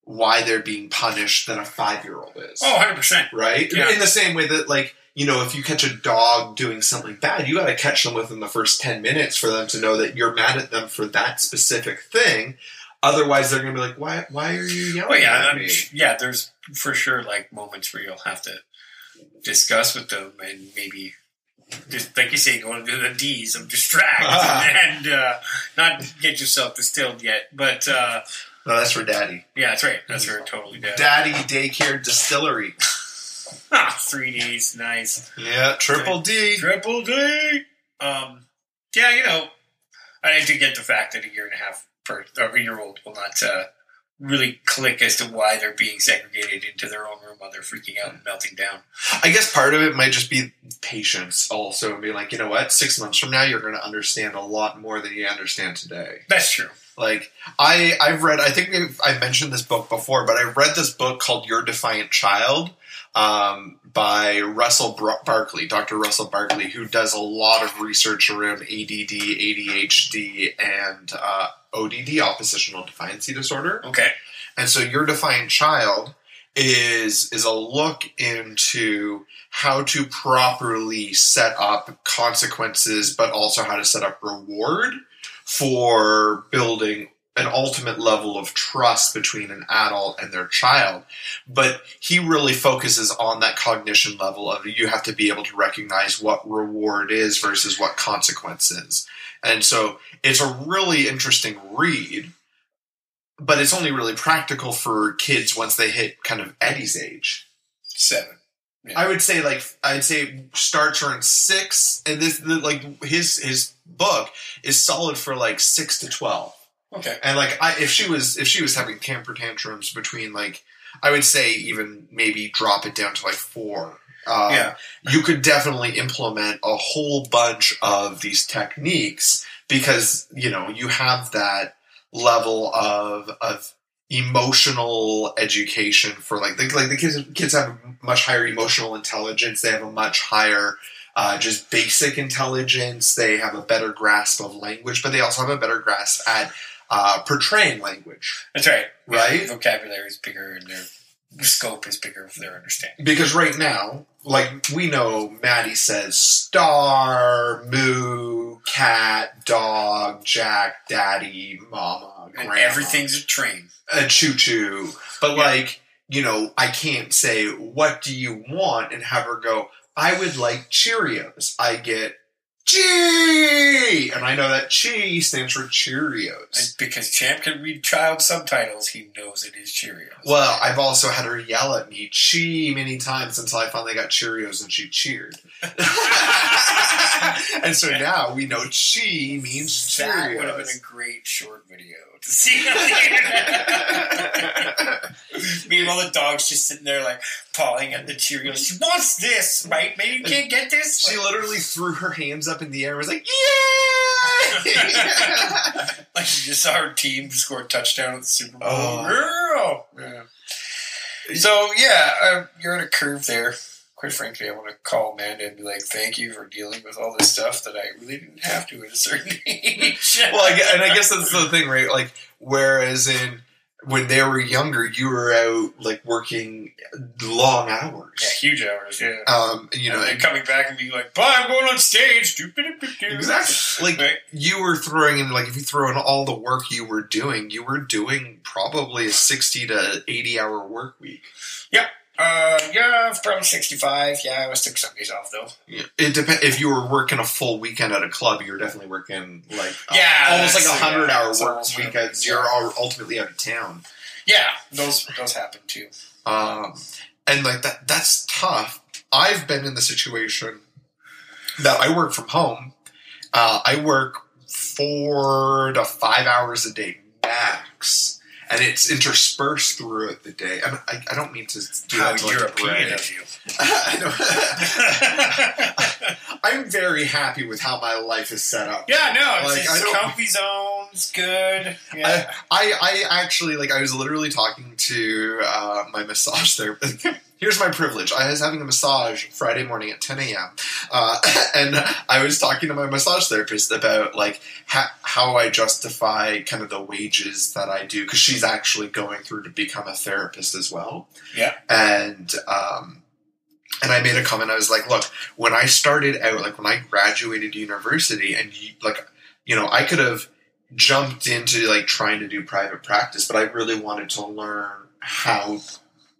why they're being punished than a five year old is Oh, 100%. right? Yeah. In the same way that, like, you know, if you catch a dog doing something bad, you got to catch them within the first 10 minutes for them to know that you're mad at them for that specific thing. Otherwise, they're going to be like, why, why are you yelling Well, yeah, at me? yeah. There's for sure like moments where you'll have to discuss with them and maybe, just like you say, go into the D's of distract and uh, not get yourself distilled yet. But uh, No, that's for daddy. yeah, that's right. That's her totally dead. Daddy Daycare Distillery. Ah, three D's, nice. Yeah, triple D. Triple D. Um, yeah, you know, I do get the fact that a year and a half per or a year old will not uh, really click as to why they're being segregated into their own room while they're freaking out and melting down. I guess part of it might just be patience also and being like, you know what, six months from now, you're going to understand a lot more than you understand today. That's true. Like I, I've read. I think we've- I mentioned this book before, but I read this book called "Your Defiant Child" um, by Russell Bar- Barkley, Dr. Russell Barkley, who does a lot of research around ADD, ADHD, and uh, ODD, oppositional defiancy disorder. Okay. And so your defiant child is is a look into how to properly set up consequences, but also how to set up reward for building an ultimate level of trust between an adult and their child. But he really focuses on that cognition level of you have to be able to recognize what reward is versus what consequence is. And so it's a really interesting read but it's only really practical for kids once they hit kind of Eddie's age. Seven. Yeah. I would say like I'd say starts around six, and this like his his book is solid for like six to twelve. Okay. And like I, if she was if she was having temper tantrums between like I would say even maybe drop it down to like four. Um, Yeah. you could definitely implement a whole bunch of these techniques because you know you have that level of of emotional education for like the, like the kids kids have much higher emotional intelligence they have a much higher uh, just basic intelligence they have a better grasp of language but they also have a better grasp at uh, portraying language That's right. Right? Yeah, vocabulary is bigger and their scope is bigger for their understanding. because right now, like we know, Maddie says star, moo, cat, dog, Jack, daddy, mama, And grandma, everything's a train. a choo choo. But Yeah. like, you know, I can't say what do you want and have her go. I would like Cheerios. I get G, and I know that Chee stands for Cheerios. And because Champ can read child subtitles, he knows it is Cheerios. Well, I've also had her yell at me Chee many times until I finally got Cheerios and she cheered. and so now we know "chi" means that would have been a great short video to see on the. Meanwhile, the dog's just sitting there like pawing at the Cheerios. She wants this, right? Maybe you can't get this. She Like- literally threw her hands up in the air and was like, "Yeah!" like she just saw her team score a touchdown at the Super Bowl. Oh. Girl. Yeah. So yeah, uh, you're at a curve there. Quite frankly, I want to call Amanda and be like, "Thank you for dealing with all this stuff that I really didn't have to at a certain age." well, I, and I guess that's the thing, right? Like, whereas in when they were younger, you were out like working long hours. yeah, huge hours. Yeah. Um, you know, and and- coming back and being like, "Bye, I'm going on stage." Exactly. Like Right? you were throwing in, like if you throw in all the work you were doing, you were doing probably a sixty to eighty hour work week. Uh, yeah, probably sixty-five. Yeah, I always took Sundays off though. It depends. If you were working a full weekend at a club, you're definitely working like a- Yeah, almost like a hundred yeah, hour work almost week because you're ultimately out of town. Yeah, those those happen too. Um, and like that, that's tough. I've been in the situation that I work from home. Uh, I work four to five hours a day max, and it's interspersed throughout the day. And I, I don't mean to do How that to like European of you. I I'm very happy with how my life is set up. yeah, no, it's, Like, I it's comfy zone. It's good. Yeah. I, I actually like I was literally talking to uh, my massage therapist. Here's my privilege. I was having a massage Friday morning at 10 a.m. Uh, and I was talking to my massage therapist about like ha- how I justify kind of the wages that I do because she's actually going through to become a therapist as well. Yeah. And um, and I made a comment. I was like, look, when I started out, like when I graduated university, and you, like you know, I could have jumped into like trying to do private practice, but I really wanted to learn how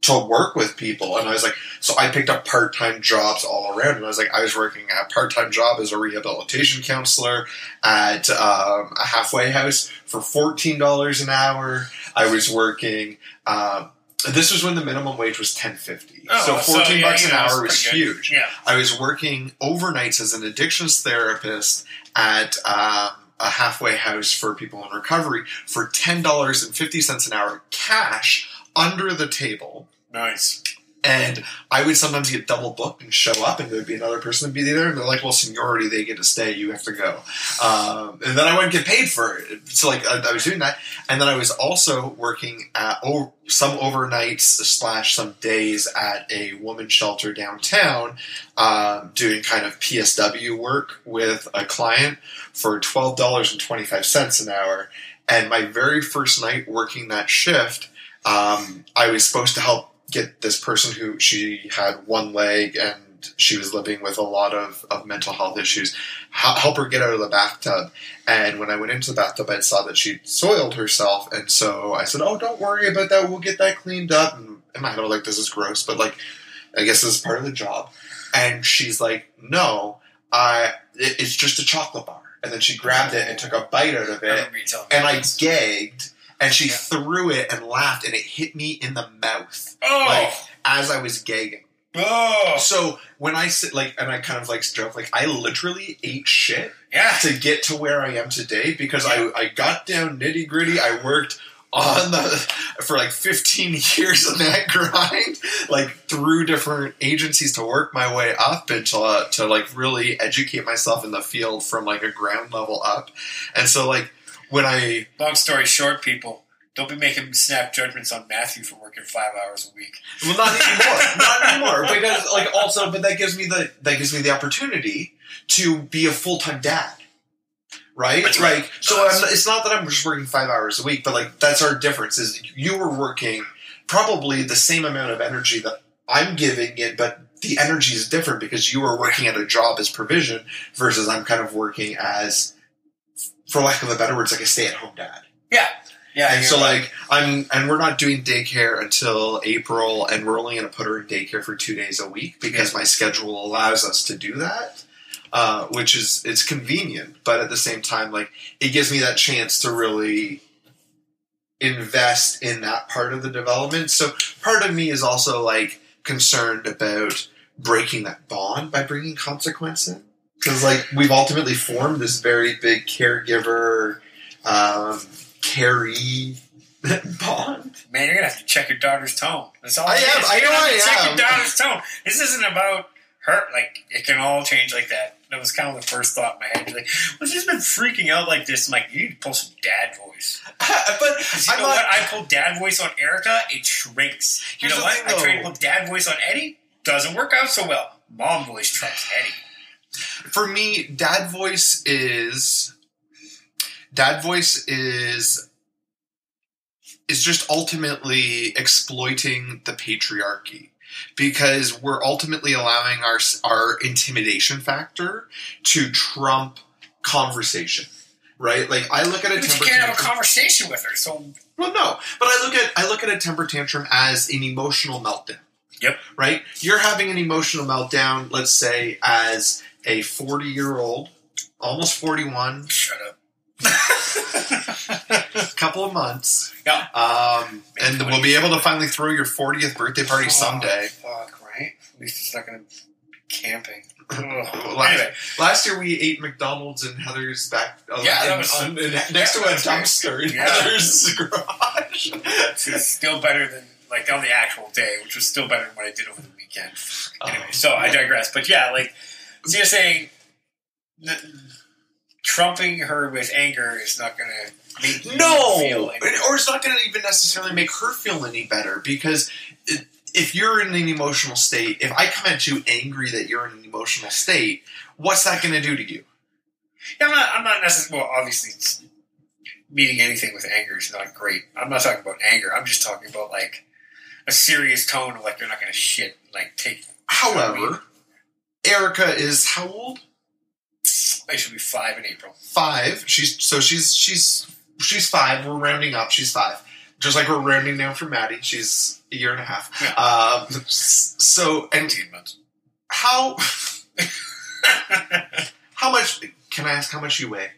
to work with people. And I was like, so I picked up part time jobs all around. And I was like, I was working a part time job as a rehabilitation counselor at um, a halfway house for $14 an hour. I was working, um, this was when the minimum wage was ten fifty. so fourteen yeah, bucks an it's hour was huge. Yeah. I was working overnights as an addictions therapist at um, a halfway house for people in recovery for ten dollars and fifty cents an hour cash under the table. Nice. And I would sometimes get double booked and show up, and there'd be another person to be there, and they're like, "Well, seniority, they get to stay. You have to go." Um, and then I wouldn't get paid for it. So, like, I, I was doing that, and then I was also working at oh, some overnights slash some days at a woman shelter downtown, um, doing kind of PSW work with a client for twelve dollars and twenty five cents an hour. And my very first night working that shift, um, I was supposed to help get this person who she had one leg and she was living with a lot of, of mental health issues help her get out of the bathtub. And when i went into the bathtub i saw that she'd soiled herself. And so i said oh don't worry about that. We'll get that cleaned up. And in my head i was like this is gross but like i guess this is part of the job. And she's like no i it, it's just a chocolate bar. And then she grabbed it and took a bite out of it. Remember you telling me and I gagged, and she Yeah. threw it and laughed, and it hit me in the mouth Oh, like, as I was gagging. Oh, So when I sit like, and I kind of like joke, like I literally ate shit yeah. to get to where I am today because I, I got down nitty gritty. I worked on the for like 15 years on that grind, like through different agencies to work my way up and to, uh, to like really educate myself in the field from like a ground level up. And so like when I Long story short, people, don't be making snap judgments on Matthew for working five hours a week. Well, not anymore. not anymore. Because, like, also, but that gives me the that gives me the opportunity to be a full time dad, right? That's right. Like, so I'm, it's not that I'm just working five hours a week, but like that's our difference. Is you were working probably the same amount of energy that I'm giving it, but the energy is different because you are working at a job as provision versus I'm kind of working as, for lack of a better words, like a stay at home dad. Yeah. Yeah. And so right. like I'm and we're not doing daycare until April and we're only gonna put her in daycare for two days a week because my schedule allows us to do that. Uh, which is it's convenient, but at the same time, like it gives me that chance to really invest in that part of the development. So part of me is also like concerned about breaking that bond by bringing consequence in. Because like we've ultimately formed this very big caregiver, um, carry bond. Man, you're gonna have to check your daughter's tone. That's all. I am. is. I know I to Check your daughter's tone. This isn't about her. Like it can all change like that. That was kind of the first thought in my head. Like, well, she's been freaking out like this. I'm like, you need to pull some dad voice. but you I'm know not, what? I pull dad voice on Erica. It shrinks. You Here's know what? thing, I try to pull dad voice on Eddie. Doesn't work out so well. Mom voice trumps Eddie. For me, dad voice is dad voice is is just ultimately exploiting the patriarchy because we're ultimately allowing our our intimidation factor to trump conversation. Right? Like I look at a But you temper can't have a tantrum- conversation with her. So Well, no, but I look at I look at a temper tantrum as an emotional meltdown. Yep. Right. You're having an emotional meltdown. Let's say as a 40 year old, almost 41, shut up. couple of months. Yeah. Um, and we'll be able to finally throw your 40th birthday party someday. Oh, fuck, right? At least it's not going to be camping. Last, anyway, last year we ate McDonald's in Heather's back. uh, Yeah, that was- in- next to a dumpster in Yeah. Heather's garage. it's, still better than like on the actual day, which was still better than what I did over the weekend. Anyway, Oh, so I digress. But yeah, like so you're saying that trumping her with anger is not going to make No, feel any- or it's not going to even necessarily make her feel any better because if you're in an emotional state, if I come at you angry that you're in an emotional state, what's that going to do to you? Yeah, I'm not. I'm not necessarily. Well, obviously, meeting anything with anger is not great. I'm not talking about anger. I'm just talking about like a serious tone of like you're not going to shit. Like take. However, Erica is how old? I should be five in April. Five. She's so she's she's she's five. We're rounding up. She's five. Just like we're rounding down for Maddie. She's a year and a half. Yeah. Um, so and months. how how much? Can I ask how much you weigh?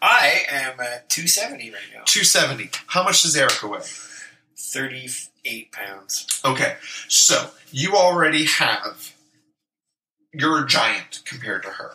I am at 270 right now. 270. How much does Erica weigh? 38 pounds. Okay, so you already have. You're a giant compared to her.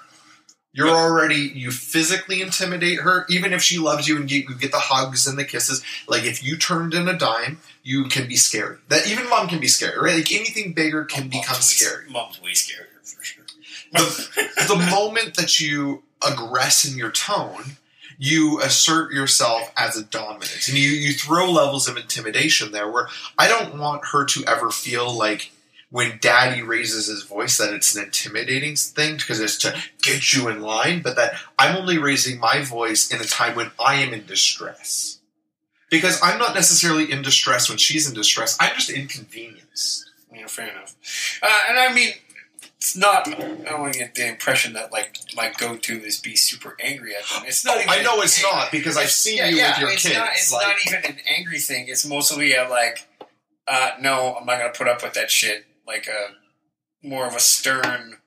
You're already you physically intimidate her, even if she loves you and you, you get the hugs and the kisses. Like if you turned in a dime, you can be scary. That even mom can be scary, right? Like anything bigger can Mom's become scary. Mom's way scarier for sure. The, the moment that you aggress in your tone, you assert yourself as a dominant, and you you throw levels of intimidation there. Where I don't want her to ever feel like when Daddy raises his voice that it's an intimidating thing because it's to get you in line, but that I'm only raising my voice in a time when I am in distress. Because I'm not necessarily in distress when she's in distress. I'm just inconvenienced. Yeah, fair enough. Uh, and I mean, it's not. I don't want to get the impression that like my go-to is be super angry at them. It's not. Oh, even I know it's ang- not because I've seen Yeah, you yeah, with your it's kids. Not, it's like- not even an angry thing. It's mostly a like, uh, no, I'm not gonna put up with that shit. Like a more of a stern.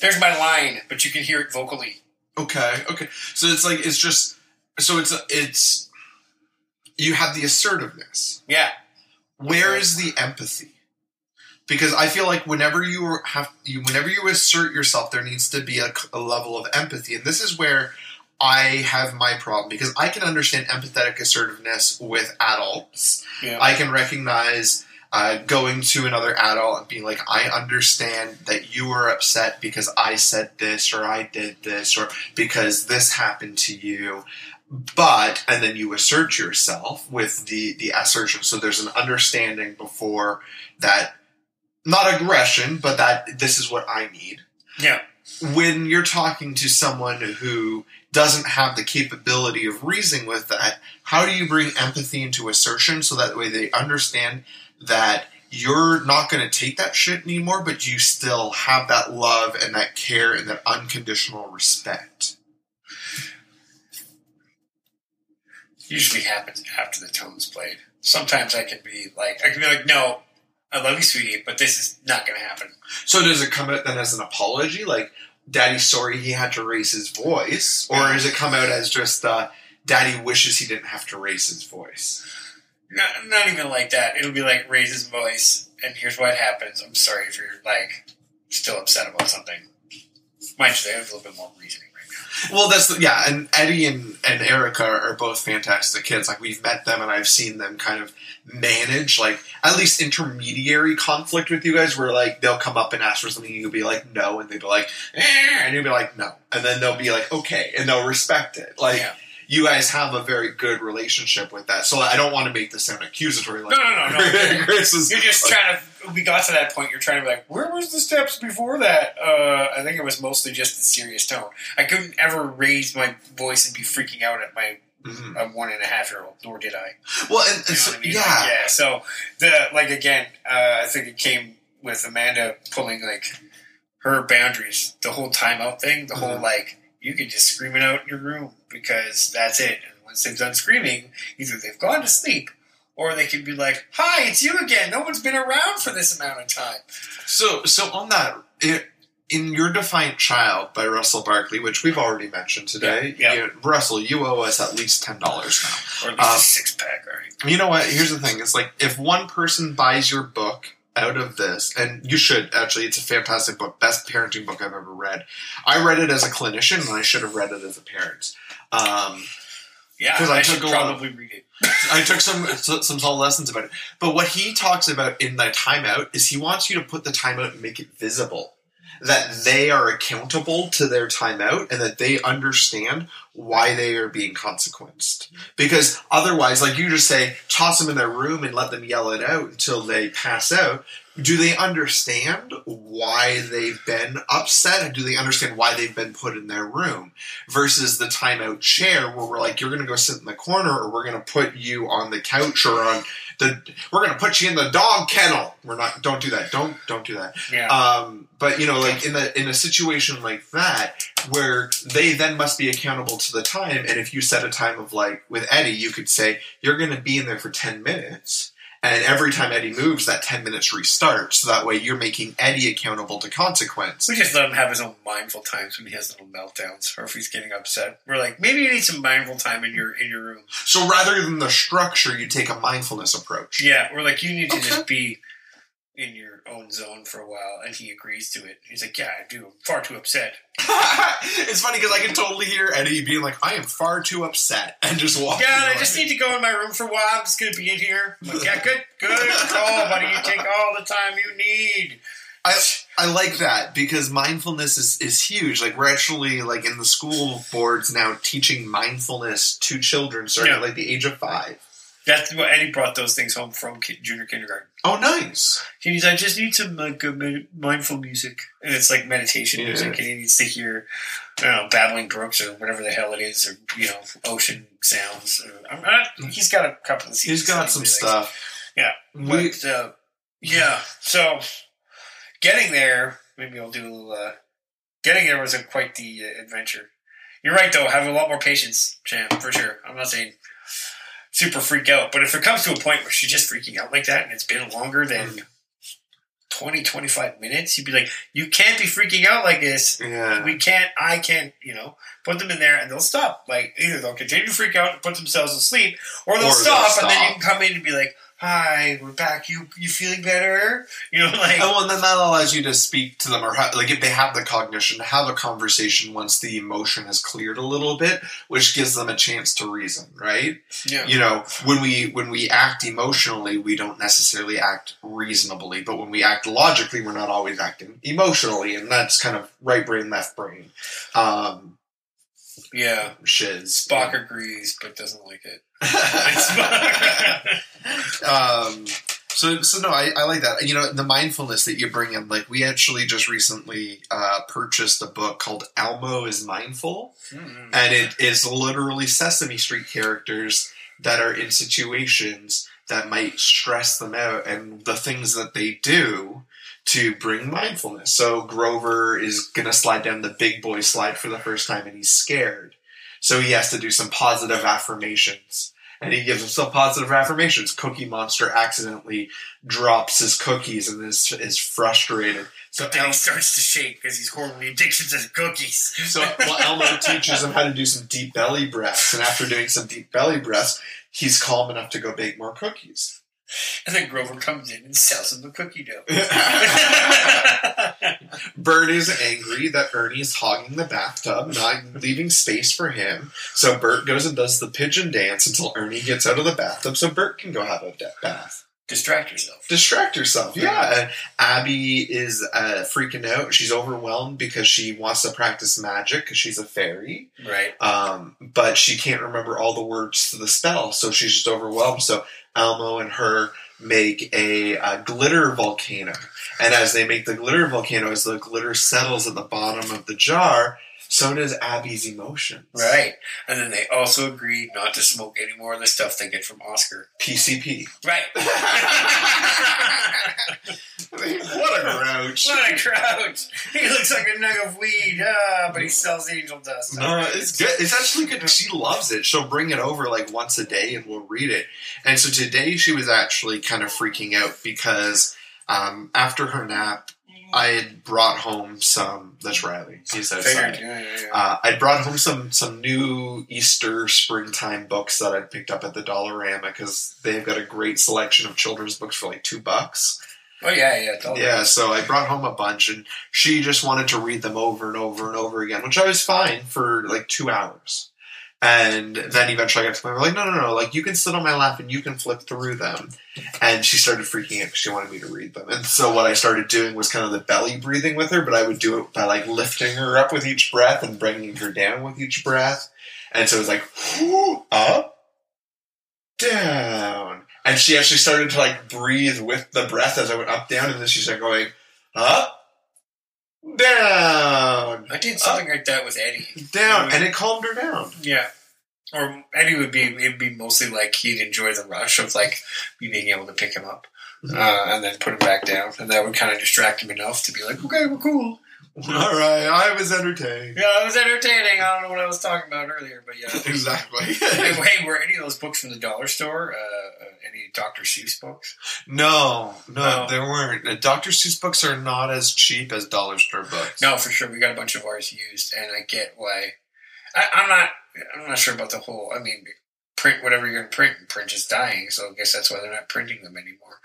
There's my line, but you can hear it vocally. Okay, okay. So it's like it's just so it's it's you have the assertiveness. Yeah, Where is the empathy? because I feel like whenever you have you whenever you assert yourself, there needs to be a, a level of empathy, and this is where I have my problem because I can understand empathetic assertiveness with adults. Yeah. I can recognize uh, going to another adult and being like, I understand that you were upset because I said this or I did this or because this happened to you. But, and then you assert yourself with the, the assertion. So there's an understanding before that, not aggression, but that this is what I need. yeah. When you're talking to someone who doesn't have the capability of reasoning with that, how do you bring empathy into assertion so that way they understand that you're not going to take that shit anymore, but you still have that love and that care and that unconditional respect? Usually happens after the tone's played. Sometimes I can be like, I can be like, no, I love you, sweetie, but this is not going to happen. So does it come out then as an apology, like Daddy's sorry he had to raise his voice, or does it come out as just uh, Daddy wishes he didn't have to raise his voice? Not, not even like that. It'll be like raise his voice, and here's what happens. I'm sorry if you're like still upset about something. Mind you, they have a little bit more reasoning right now. Well, that's the, yeah, and Eddie and, and Erica are both fantastic kids. Like we've met them, and I've seen them kind of manage like at least intermediary conflict with you guys, where like they'll come up and ask for something, and you'll be like no, and they'll be like, eh, and you'll be like no, and then they'll be like okay, and they'll respect it. Like Yeah. You guys have a very good relationship with that. So I don't want to make this sound accusatory. Like No, no, no, no. Chris is You're just trying to. We got to that point. You're trying to be like, where was the steps before that? Uh, I think it was mostly just the serious tone. I couldn't ever raise my voice and be freaking out at my Mhm. uh, one and a half year old. Nor did I. well, and, You and know so, I mean? yeah, yeah. So the like again, uh, I think it came with Amanda pulling like her boundaries. The whole timeout thing. The whole Mhm. like you can just scream it out in your room because that's it. And once they've done screaming, either they've gone to sleep. Or they could be like, "Hi, it's you again. No one's been around for this amount of time." So, so on that, it, in Your Defiant Child by Russell Barkley, which we've already mentioned today, Yeah, yeah. you- Russell, you owe us at least ten dollars now. Or at least Uh, a six pack, right? You know what? Here's the thing: it's like if one person buys your book out of this, and you should actually, it's a fantastic book, best parenting book I've ever read. I read it as a clinician, and I should have read it as a parent. Um, Yeah, 'cause I I, took should a lot- probably read it. I took some some small lessons about it. But what he talks about in the timeout is he wants you to put the timeout and make it visible. That they are accountable to their timeout and that they understand why they are being consequenced. Because otherwise, like you just say, toss them in their room and let them yell it out until they pass out. Do they understand why they've been upset? Do they understand why they've been put in their room? Versus the timeout chair where we're like, you're going to go sit in the corner or we're going to put you on the couch or on the, we're going to put you in the dog kennel. We're not, don't do that. Don't, don't do that. Yeah, Um, but you know, like in a in a situation like that, where they then must be accountable to the time, and if you set a time of like with Eddie, you could say you're going to be in there for ten minutes, and every time Eddie moves, that ten minutes restarts. So that way, you're making Eddie accountable to consequence. we just let him have his own mindful times when he has little meltdowns, or if he's getting upset. We're like, maybe you need some mindful time in your in your room. So rather than the structure, you take a mindfulness approach. Yeah, we're like, you need to Okay. just be in your own zone for a while, and he agrees to it. He's like, yeah, I do. I'm far too upset. it's funny because I can totally hear Eddie being like, "I am far too upset," and just walking. Yeah, I just need to go in my room for a while. I'm just gonna be in here. I'm like, yeah, good, good call, buddy. You take all the time you need. I, I like that because mindfulness is, is huge. Like we're actually like in the school boards now teaching mindfulness to children starting Yeah. at like the age of five. That's what Eddie brought those things home from ki- junior kindergarten. Oh, nice. He needs, I just need some like good med- mindful music, and it's like meditation Yeah. music, and he needs to hear, I don't know, babbling brooks or whatever the hell it is, or you know, ocean sounds. Or, I'm not, he's got a couple of. He's CDs got that some he likes. stuff. Yeah. We, But, uh, yeah. So getting there, maybe I'll do a little. Uh, getting there was a, quite the uh, adventure. You're right, though. Have a lot more patience, Champ, for sure. I'm not saying super freak out, but if it comes to a point where she's just freaking out like that and it's been longer than mm. 20, 25 minutes, you'd be like, you can't be freaking out like this. yeah. We can't, I can't, you know, put them in there and they'll stop. Like, either they'll continue to freak out and put themselves to sleep, or they'll Or they'll stop, and then you can come in and be like, "Hi, we're back. You you feeling better?" You know, like Oh, and then that allows you to speak to them, or ha- like if they have the cognition, to have a conversation once the emotion has cleared a little bit, which gives them a chance to reason, right? yeah, You know, when we when we act emotionally, we don't necessarily act reasonably, but when we act logically, we're not always acting emotionally, and that's kind of right brain, left brain, um, yeah. shiz. Spock agrees, but doesn't like it. um, so, so no, I, I like that. You know, the mindfulness that you bring in. Like, we actually just recently uh, purchased a book called Elmo is Mindful, Mm. and it is literally Sesame Street characters that are in situations that might stress them out, and the things that they do to bring mindfulness. So Grover is gonna slide down the big boy slide for the first time, and he's scared. So he has to do some positive affirmations. And he gives himself positive affirmations. Cookie Monster accidentally drops his cookies and is, is frustrated. So Then he starts to shake because he's horribly addicted to cookies. so well, Elmo teaches him how to do some deep belly breaths, and after doing some deep belly breaths, he's calm enough to go bake more cookies. And then Grover comes in and sells him the cookie dough. Bert is angry that Ernie's hogging the bathtub, not leaving space for him. So Bert goes and does the pigeon dance until Ernie gets out of the bathtub, so Bert can go have a bath. Distract yourself. Distract herself, yeah. And Abby is uh, freaking out. She's overwhelmed because she wants to practice magic because she's a fairy. Right. um, but she can't remember all the words to the spell, so she's just overwhelmed. So Elmo and her make a, uh glitter volcano, and as they make the glitter volcano, as the glitter settles at the bottom of the jar, so does Abby's emotions. Right. And then they also agreed not to smoke any more of the stuff they get from Oscar. PCP. Right. what a grouch. what a crouch. He looks like a nug of weed, ah, but he sells angel dust. No, it's good. It's actually good. She loves it. She'll bring it over like once a day, and we'll read it. And so today she was actually kind of freaking out because um, after her nap, I had brought home some. That's Riley. He's Figured. outside. Yeah, yeah, yeah. Uh, I brought home some some new Easter springtime books that I'd picked up at the Dollarama because they've got a great selection of children's books for like two bucks. oh, yeah, yeah. Totally. Yeah, so I brought home a bunch, and she just wanted to read them over and over and over again, which I was fine for like two hours. And then eventually I got to point where like, no, no, no, like you can sit on my lap and you can flip through them. And she started freaking out because she wanted me to read them. And so what I started doing was kind of the belly breathing with her, but I would do it by like lifting her up with each breath and bringing her down with each breath. And so it was like, up, down. And she actually started to like breathe with the breath as I went up, down, and then she started going up, down, I did something like that with Eddie. down, and it calmed her down. Yeah. Or Eddie would be it'd be mostly like he'd enjoy the rush of like me being able to pick him up Mhm. uh, and then put him back down, and that would kind of distract him enough to be like, okay, we're cool. All right, I was entertained. Yeah, it was entertaining. I don't know what I was talking about earlier, but yeah. Exactly. wait, were any of those books from the dollar store? Uh, uh, any Dr. Seuss books? no, no, No. there weren't. The Dr. Seuss books are not as cheap as dollar store books. No, for sure. We got a bunch of ours used, and I get why. I, I'm not. I'm not sure about the whole. I mean, print whatever you're going to print. and Print is dying, so I guess that's why they're not printing them anymore.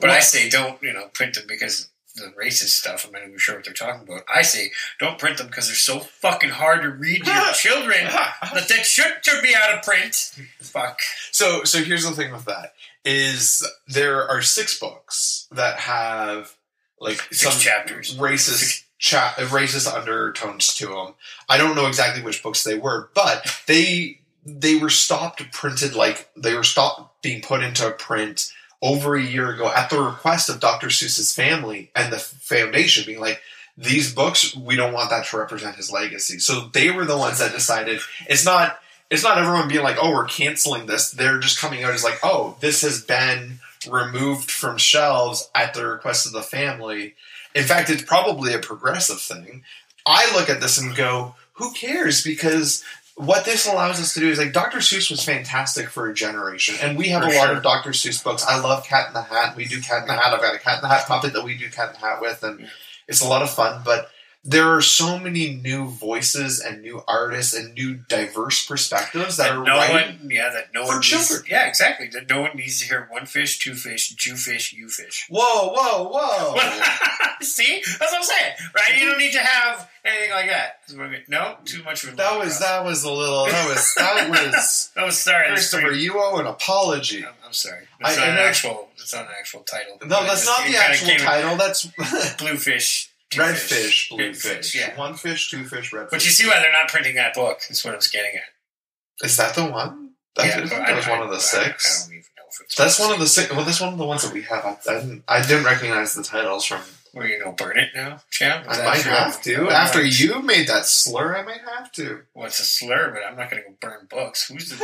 But I say don't. You know, print them because the racist stuff. I'm not even sure what they're talking about. I say don't print them because they're so fucking hard to read to your children that that should be out of print. Fuck. So, so here's the thing with that: is there are six books that have like Six some chapters. racist cha- racist undertones to them. I don't know exactly which books they were, but they they were stopped printed like they were stopped being put into print over a year ago at the request of Dr. Seuss's family and the foundation being like these books we don't want that to represent his legacy. So they were the ones that decided it's not it's not everyone being like, "Oh, we're canceling this." They're just coming out as like, "Oh, this has been removed from shelves at the request of the family." In fact, it's probably a progressive thing. I look at this and go, "Who cares?" Because what this allows us to do is like Dr. Seuss was fantastic for a generation, and we have For a lot of Dr. Seuss books. I love Cat in the Hat. We do Cat in the Hat. I've got a Cat in the Hat puppet that we do Cat in the Hat with, and it's a lot of fun. But there are so many new voices and new artists and new diverse perspectives that, That are no writing. one, yeah, that no one needs. children. Yeah, exactly. That no one needs to hear one fish, two fish, Jew fish, you fish. Whoa, whoa, whoa! See, that's what I'm saying, right? You don't need to have anything like that. No, too much of a that was that was a little. That was that was. Oh, sorry, Christopher, you owe an apology. I'm, I'm sorry. I- That's not an actual. That's not an actual title. No, that's not the actual title. That's Bluefish, red fish, fish, blue big fish. Yeah, One fish, two fish, red but fish. you see why they're not printing that book. That's what I was getting at. Is that the one? That, yeah, is- that was I- one of the I- six. I don't even know if it's That's one of the six. Well, that's one of the ones that we have. I, I, didn't, I didn't recognize the titles from. Were you gonna burn it now, champ? Is I might true? have to. After you made that slur, I might have to. Well, it's a slur, but I'm not gonna go burn books. Who's the?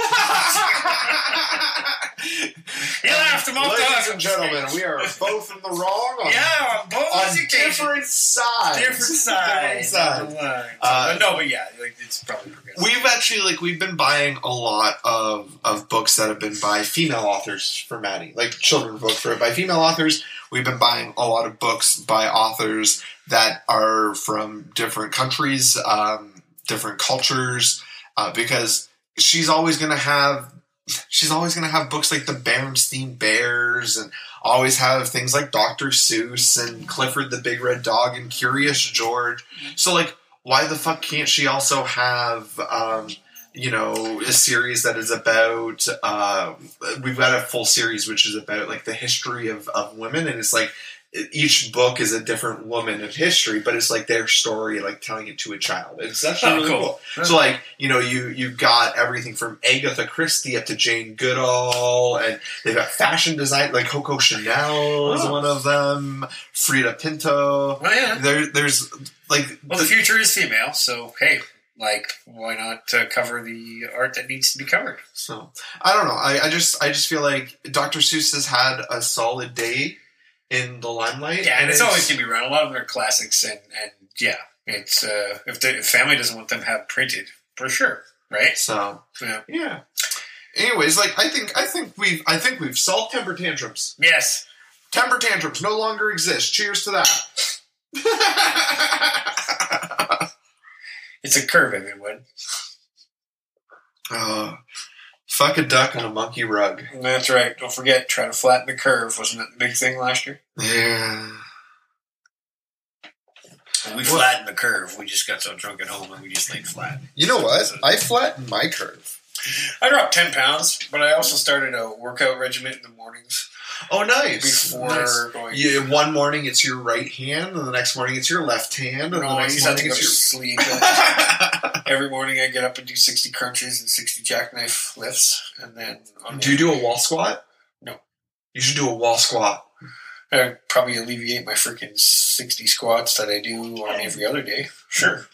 you laughed all Ladies and gentlemen, we are both in the wrong on, Yeah, on both on different sides. different sides. Different sides. Uh, no, but yeah, like it's probably progressive. We've actually like we've been buying a lot of of books that have been by female authors for Maddie, like children's book for by female authors. We've been buying a lot of books by authors that are from different countries, um, different cultures, uh, because she's always going to have she's always going to have books like the Berenstain Bears and always have things like Dr. Seuss and Clifford the Big Red Dog and Curious George. So like why the fuck can't she also have um, you know a series that is about uh, we've got a full series which is about like the history of, of women and it's like each book is a different woman of history but it's like their story like telling it to a child it's actually Oh, really cool. cool. so like you know you you've got everything from Agatha Christie up to Jane Goodall and they've got fashion design like Coco Chanel is Oh. one of them Frida Pinto Oh yeah. there there's like Well, the future is female, so hey, like, why not uh, cover the art that needs to be covered? So I don't know. I, I just I just feel like Dr. Seuss has had a solid day in the limelight. Yeah, and it's always gonna be around. A lot of them are classics, and and yeah, it's uh, if the family doesn't want them to have printed for sure, right? so Yeah. yeah. Anyways, like I think I think we've I think we've solved temper tantrums. Yes. Temper tantrums no longer exist. Cheers to that. It's a curve, everyone. uh, fuck a duck on a monkey rug. That's right. Don't forget, try to flatten the curve. Wasn't that the big thing last year? Yeah. We What? flattened the curve. We just got so drunk at home and we just laid flat. You know what? I flattened my curve. I dropped 10 pounds, but I also started a workout regimen in the mornings Oh, nice. before Nice. going. Yeah, one morning it's your right hand, and the next morning it's your left hand, and No, the next used to have to morning it's sleep. your. Every morning I get up and do 60 crunches and 60 jackknife lifts. And then do you do a wall squat? No. You should do a wall squat. I probably alleviate my freaking 60 squats that I do on every other day. Sure.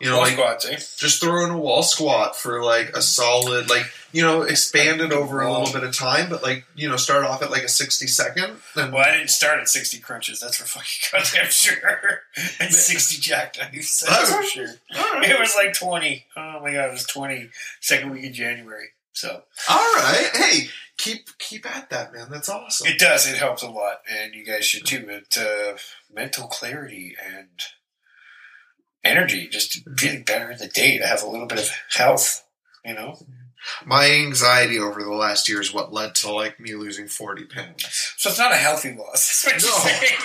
You know, Wall like squats, eh? just throw in a wall squat for like a solid, like you know, expand it over a little bit of time, but like you know, start off at like a sixty second. And Well, I didn't start at 60 crunches. That's for fucking goddamn sure. And 60 jackknives. That's for sure. It was like 20. Oh my god, it was 20 second week of January. So all right, hey, keep keep at that, man. That's awesome. it does. It helps a lot, and you guys should too. It uh, mental clarity and energy, just feeling mm-hmm. better in the day to have a little bit of health. You know, My anxiety over the last year is what led to like me losing forty pounds. so it's not a healthy loss. No. you're saying.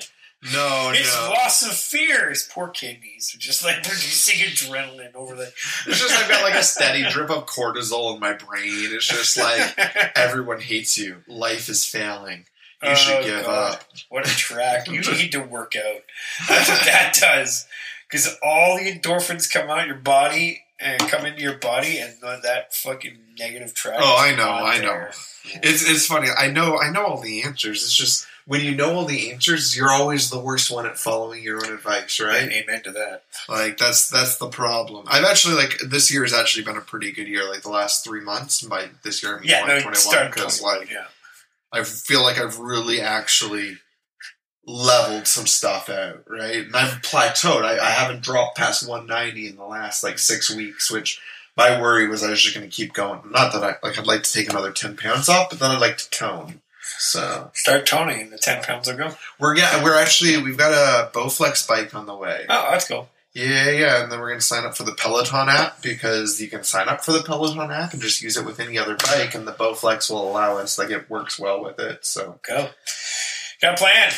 No, it's no. loss of fear. His poor kidneys are just like producing adrenaline over the. It's just I've got like a steady drip of cortisol in my brain. It's just like everyone hates you. Life is failing. You should Oh, give God. up. What a track. You need to work out. That's what that does. Because all the endorphins come out your body and come into your body, and that fucking negative track. Oh, I know, I know. there. It's it's funny. I know I know all the answers. It's just when you know all the answers, you're always the worst one at following your own advice, right? Amen to that. Like that's that's the problem. I've actually like this year has actually been a pretty good year. Like the last three months. By this year, I mean Yeah, no, 2021, because 20, like yeah. I feel like I've really actually leveled some stuff out, right? And I've plateaued. I, I haven't dropped past 190 in the last like six weeks, which my worry was I was just going to keep going. Not that I like I'd like to take another 10 pounds off, but then I'd like to tone. So Start toning and the 10 pounds will go. we're yeah, we're actually we've got a Bowflex bike on the way. Oh, that's cool. Yeah, yeah, and then we're gonna sign up for the Peloton app because you can sign up for the Peloton app and just use it with any other bike, and the Bowflex will allow us. Like it works well with it. So Go. Got a plan.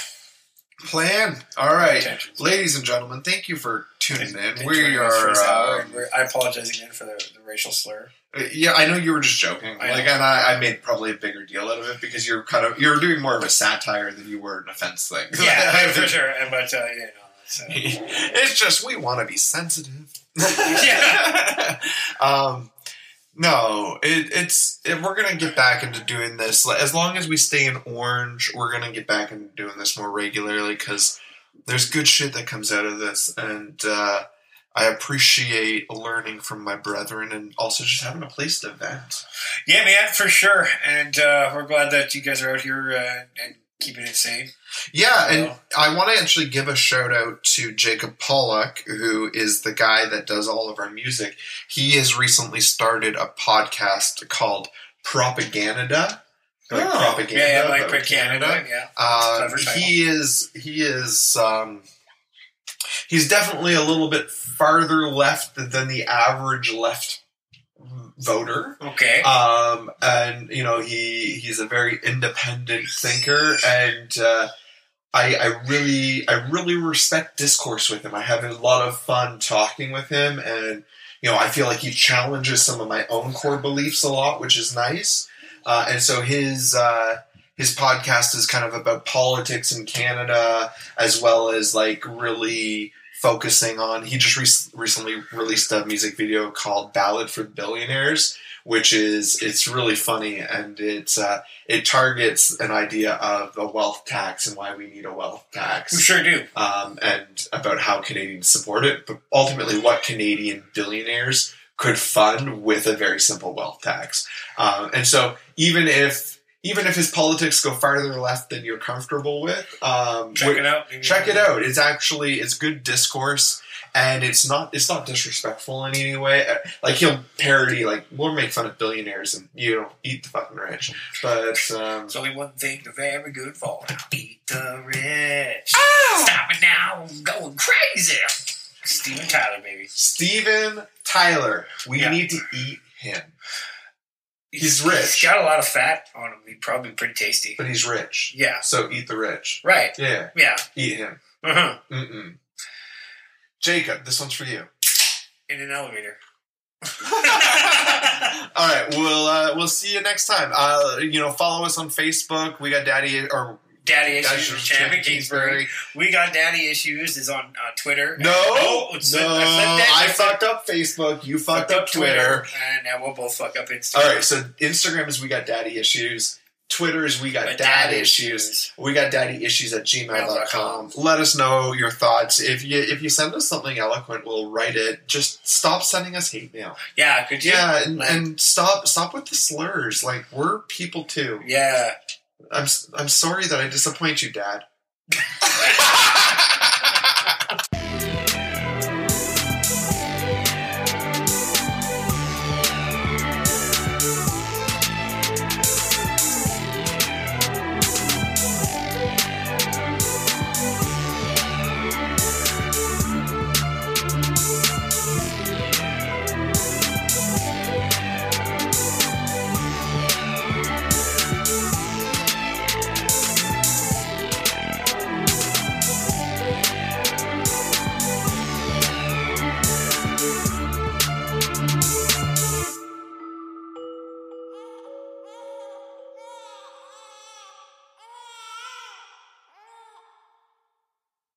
plan. All right, ladies and gentlemen, thank you for tuning in. We joining us for are. um, I apologize again for the, the racial slur. Yeah, I know you were just joking. I like, know. and I, I made probably a bigger deal out of it because you're kind of you're doing more of a satire than you were an offense thing. Yeah, for sure. And, but, uh, you know, it's, it's just we want to be sensitive. Yeah. um, no, it, it's it, we're gonna get back into doing this as long as we stay in orange. We're gonna get back into doing this more regularly because there's good shit that comes out of this, and uh, I appreciate learning from my brethren and also just having a place to vent. yeah, man, for sure. And uh, we're glad that you guys are out here uh, and keeping it sane. Yeah, and I want to actually give a shout out to Jacob Pollock, who is the guy that does all of our music. He has recently started a podcast called Propaganda. Like Oh, propaganda, Yeah, yeah, like Canada. Yeah. Title. he is he is um, he's definitely a little bit farther left than the average left voter. Okay. Um, and you know he he's a very independent thinker, and uh, I I really I really respect discourse with him. I have a lot of fun talking with him, and you know I feel like he challenges some of my own core beliefs a lot, which is nice. Uh, and so his uh, his podcast is kind of about politics in Canada, as well as like really focusing on. He just rec- recently released a music video called "Ballad for Billionaires," which is it's really funny and it's uh, it targets an idea of a wealth tax and why we need a wealth tax. we sure do. um, and about how Canadians support it, but ultimately what Canadian billionaires could fund with a very simple wealth tax. Um, and so even if even if his politics go farther left than you're comfortable with, um, Check it out. Check it out. It's actually it's good discourse, and it's not it's not disrespectful in any way. Uh, Like he'll parody like we'll make fun of billionaires and you know eat the fucking rich, but um, There's only one thing the very good for. Eat the rich. Ah! Stop it now. I'm going crazy. Steven Tyler, baby. Steven Tyler, we Yeah. need to eat him, He's rich. He's got a lot of fat on him. He's probably pretty tasty. but he's rich. Yeah. So eat the rich. Right. Yeah, Yeah. eat him. Uh-huh. Mm-mm. Jacob, this one's for you. In an elevator. All right, we'll uh, we'll see you next time. Uh, you know, follow us on Facebook. We got Daddy or Daddy Daddy Issues with Champion Kingsbury. We got Daddy Issues is on uh, Twitter. No, Oh, no, I. I fucked up Facebook. You fucked up Twitter. And now we'll both fuck up Instagram. All right, so Instagram is we got Daddy Issues. Twitter is we got Dad Dad Issues. Issues. We got Daddy Issues at gmail.com. Let us know your thoughts. If you if you send us something eloquent, we'll write it. Just stop sending us hate mail. Yeah, could you? Yeah, and, Like- and stop stop with the slurs. Like we're people too. Yeah. I'm I'm sorry that I disappoint you, Dad.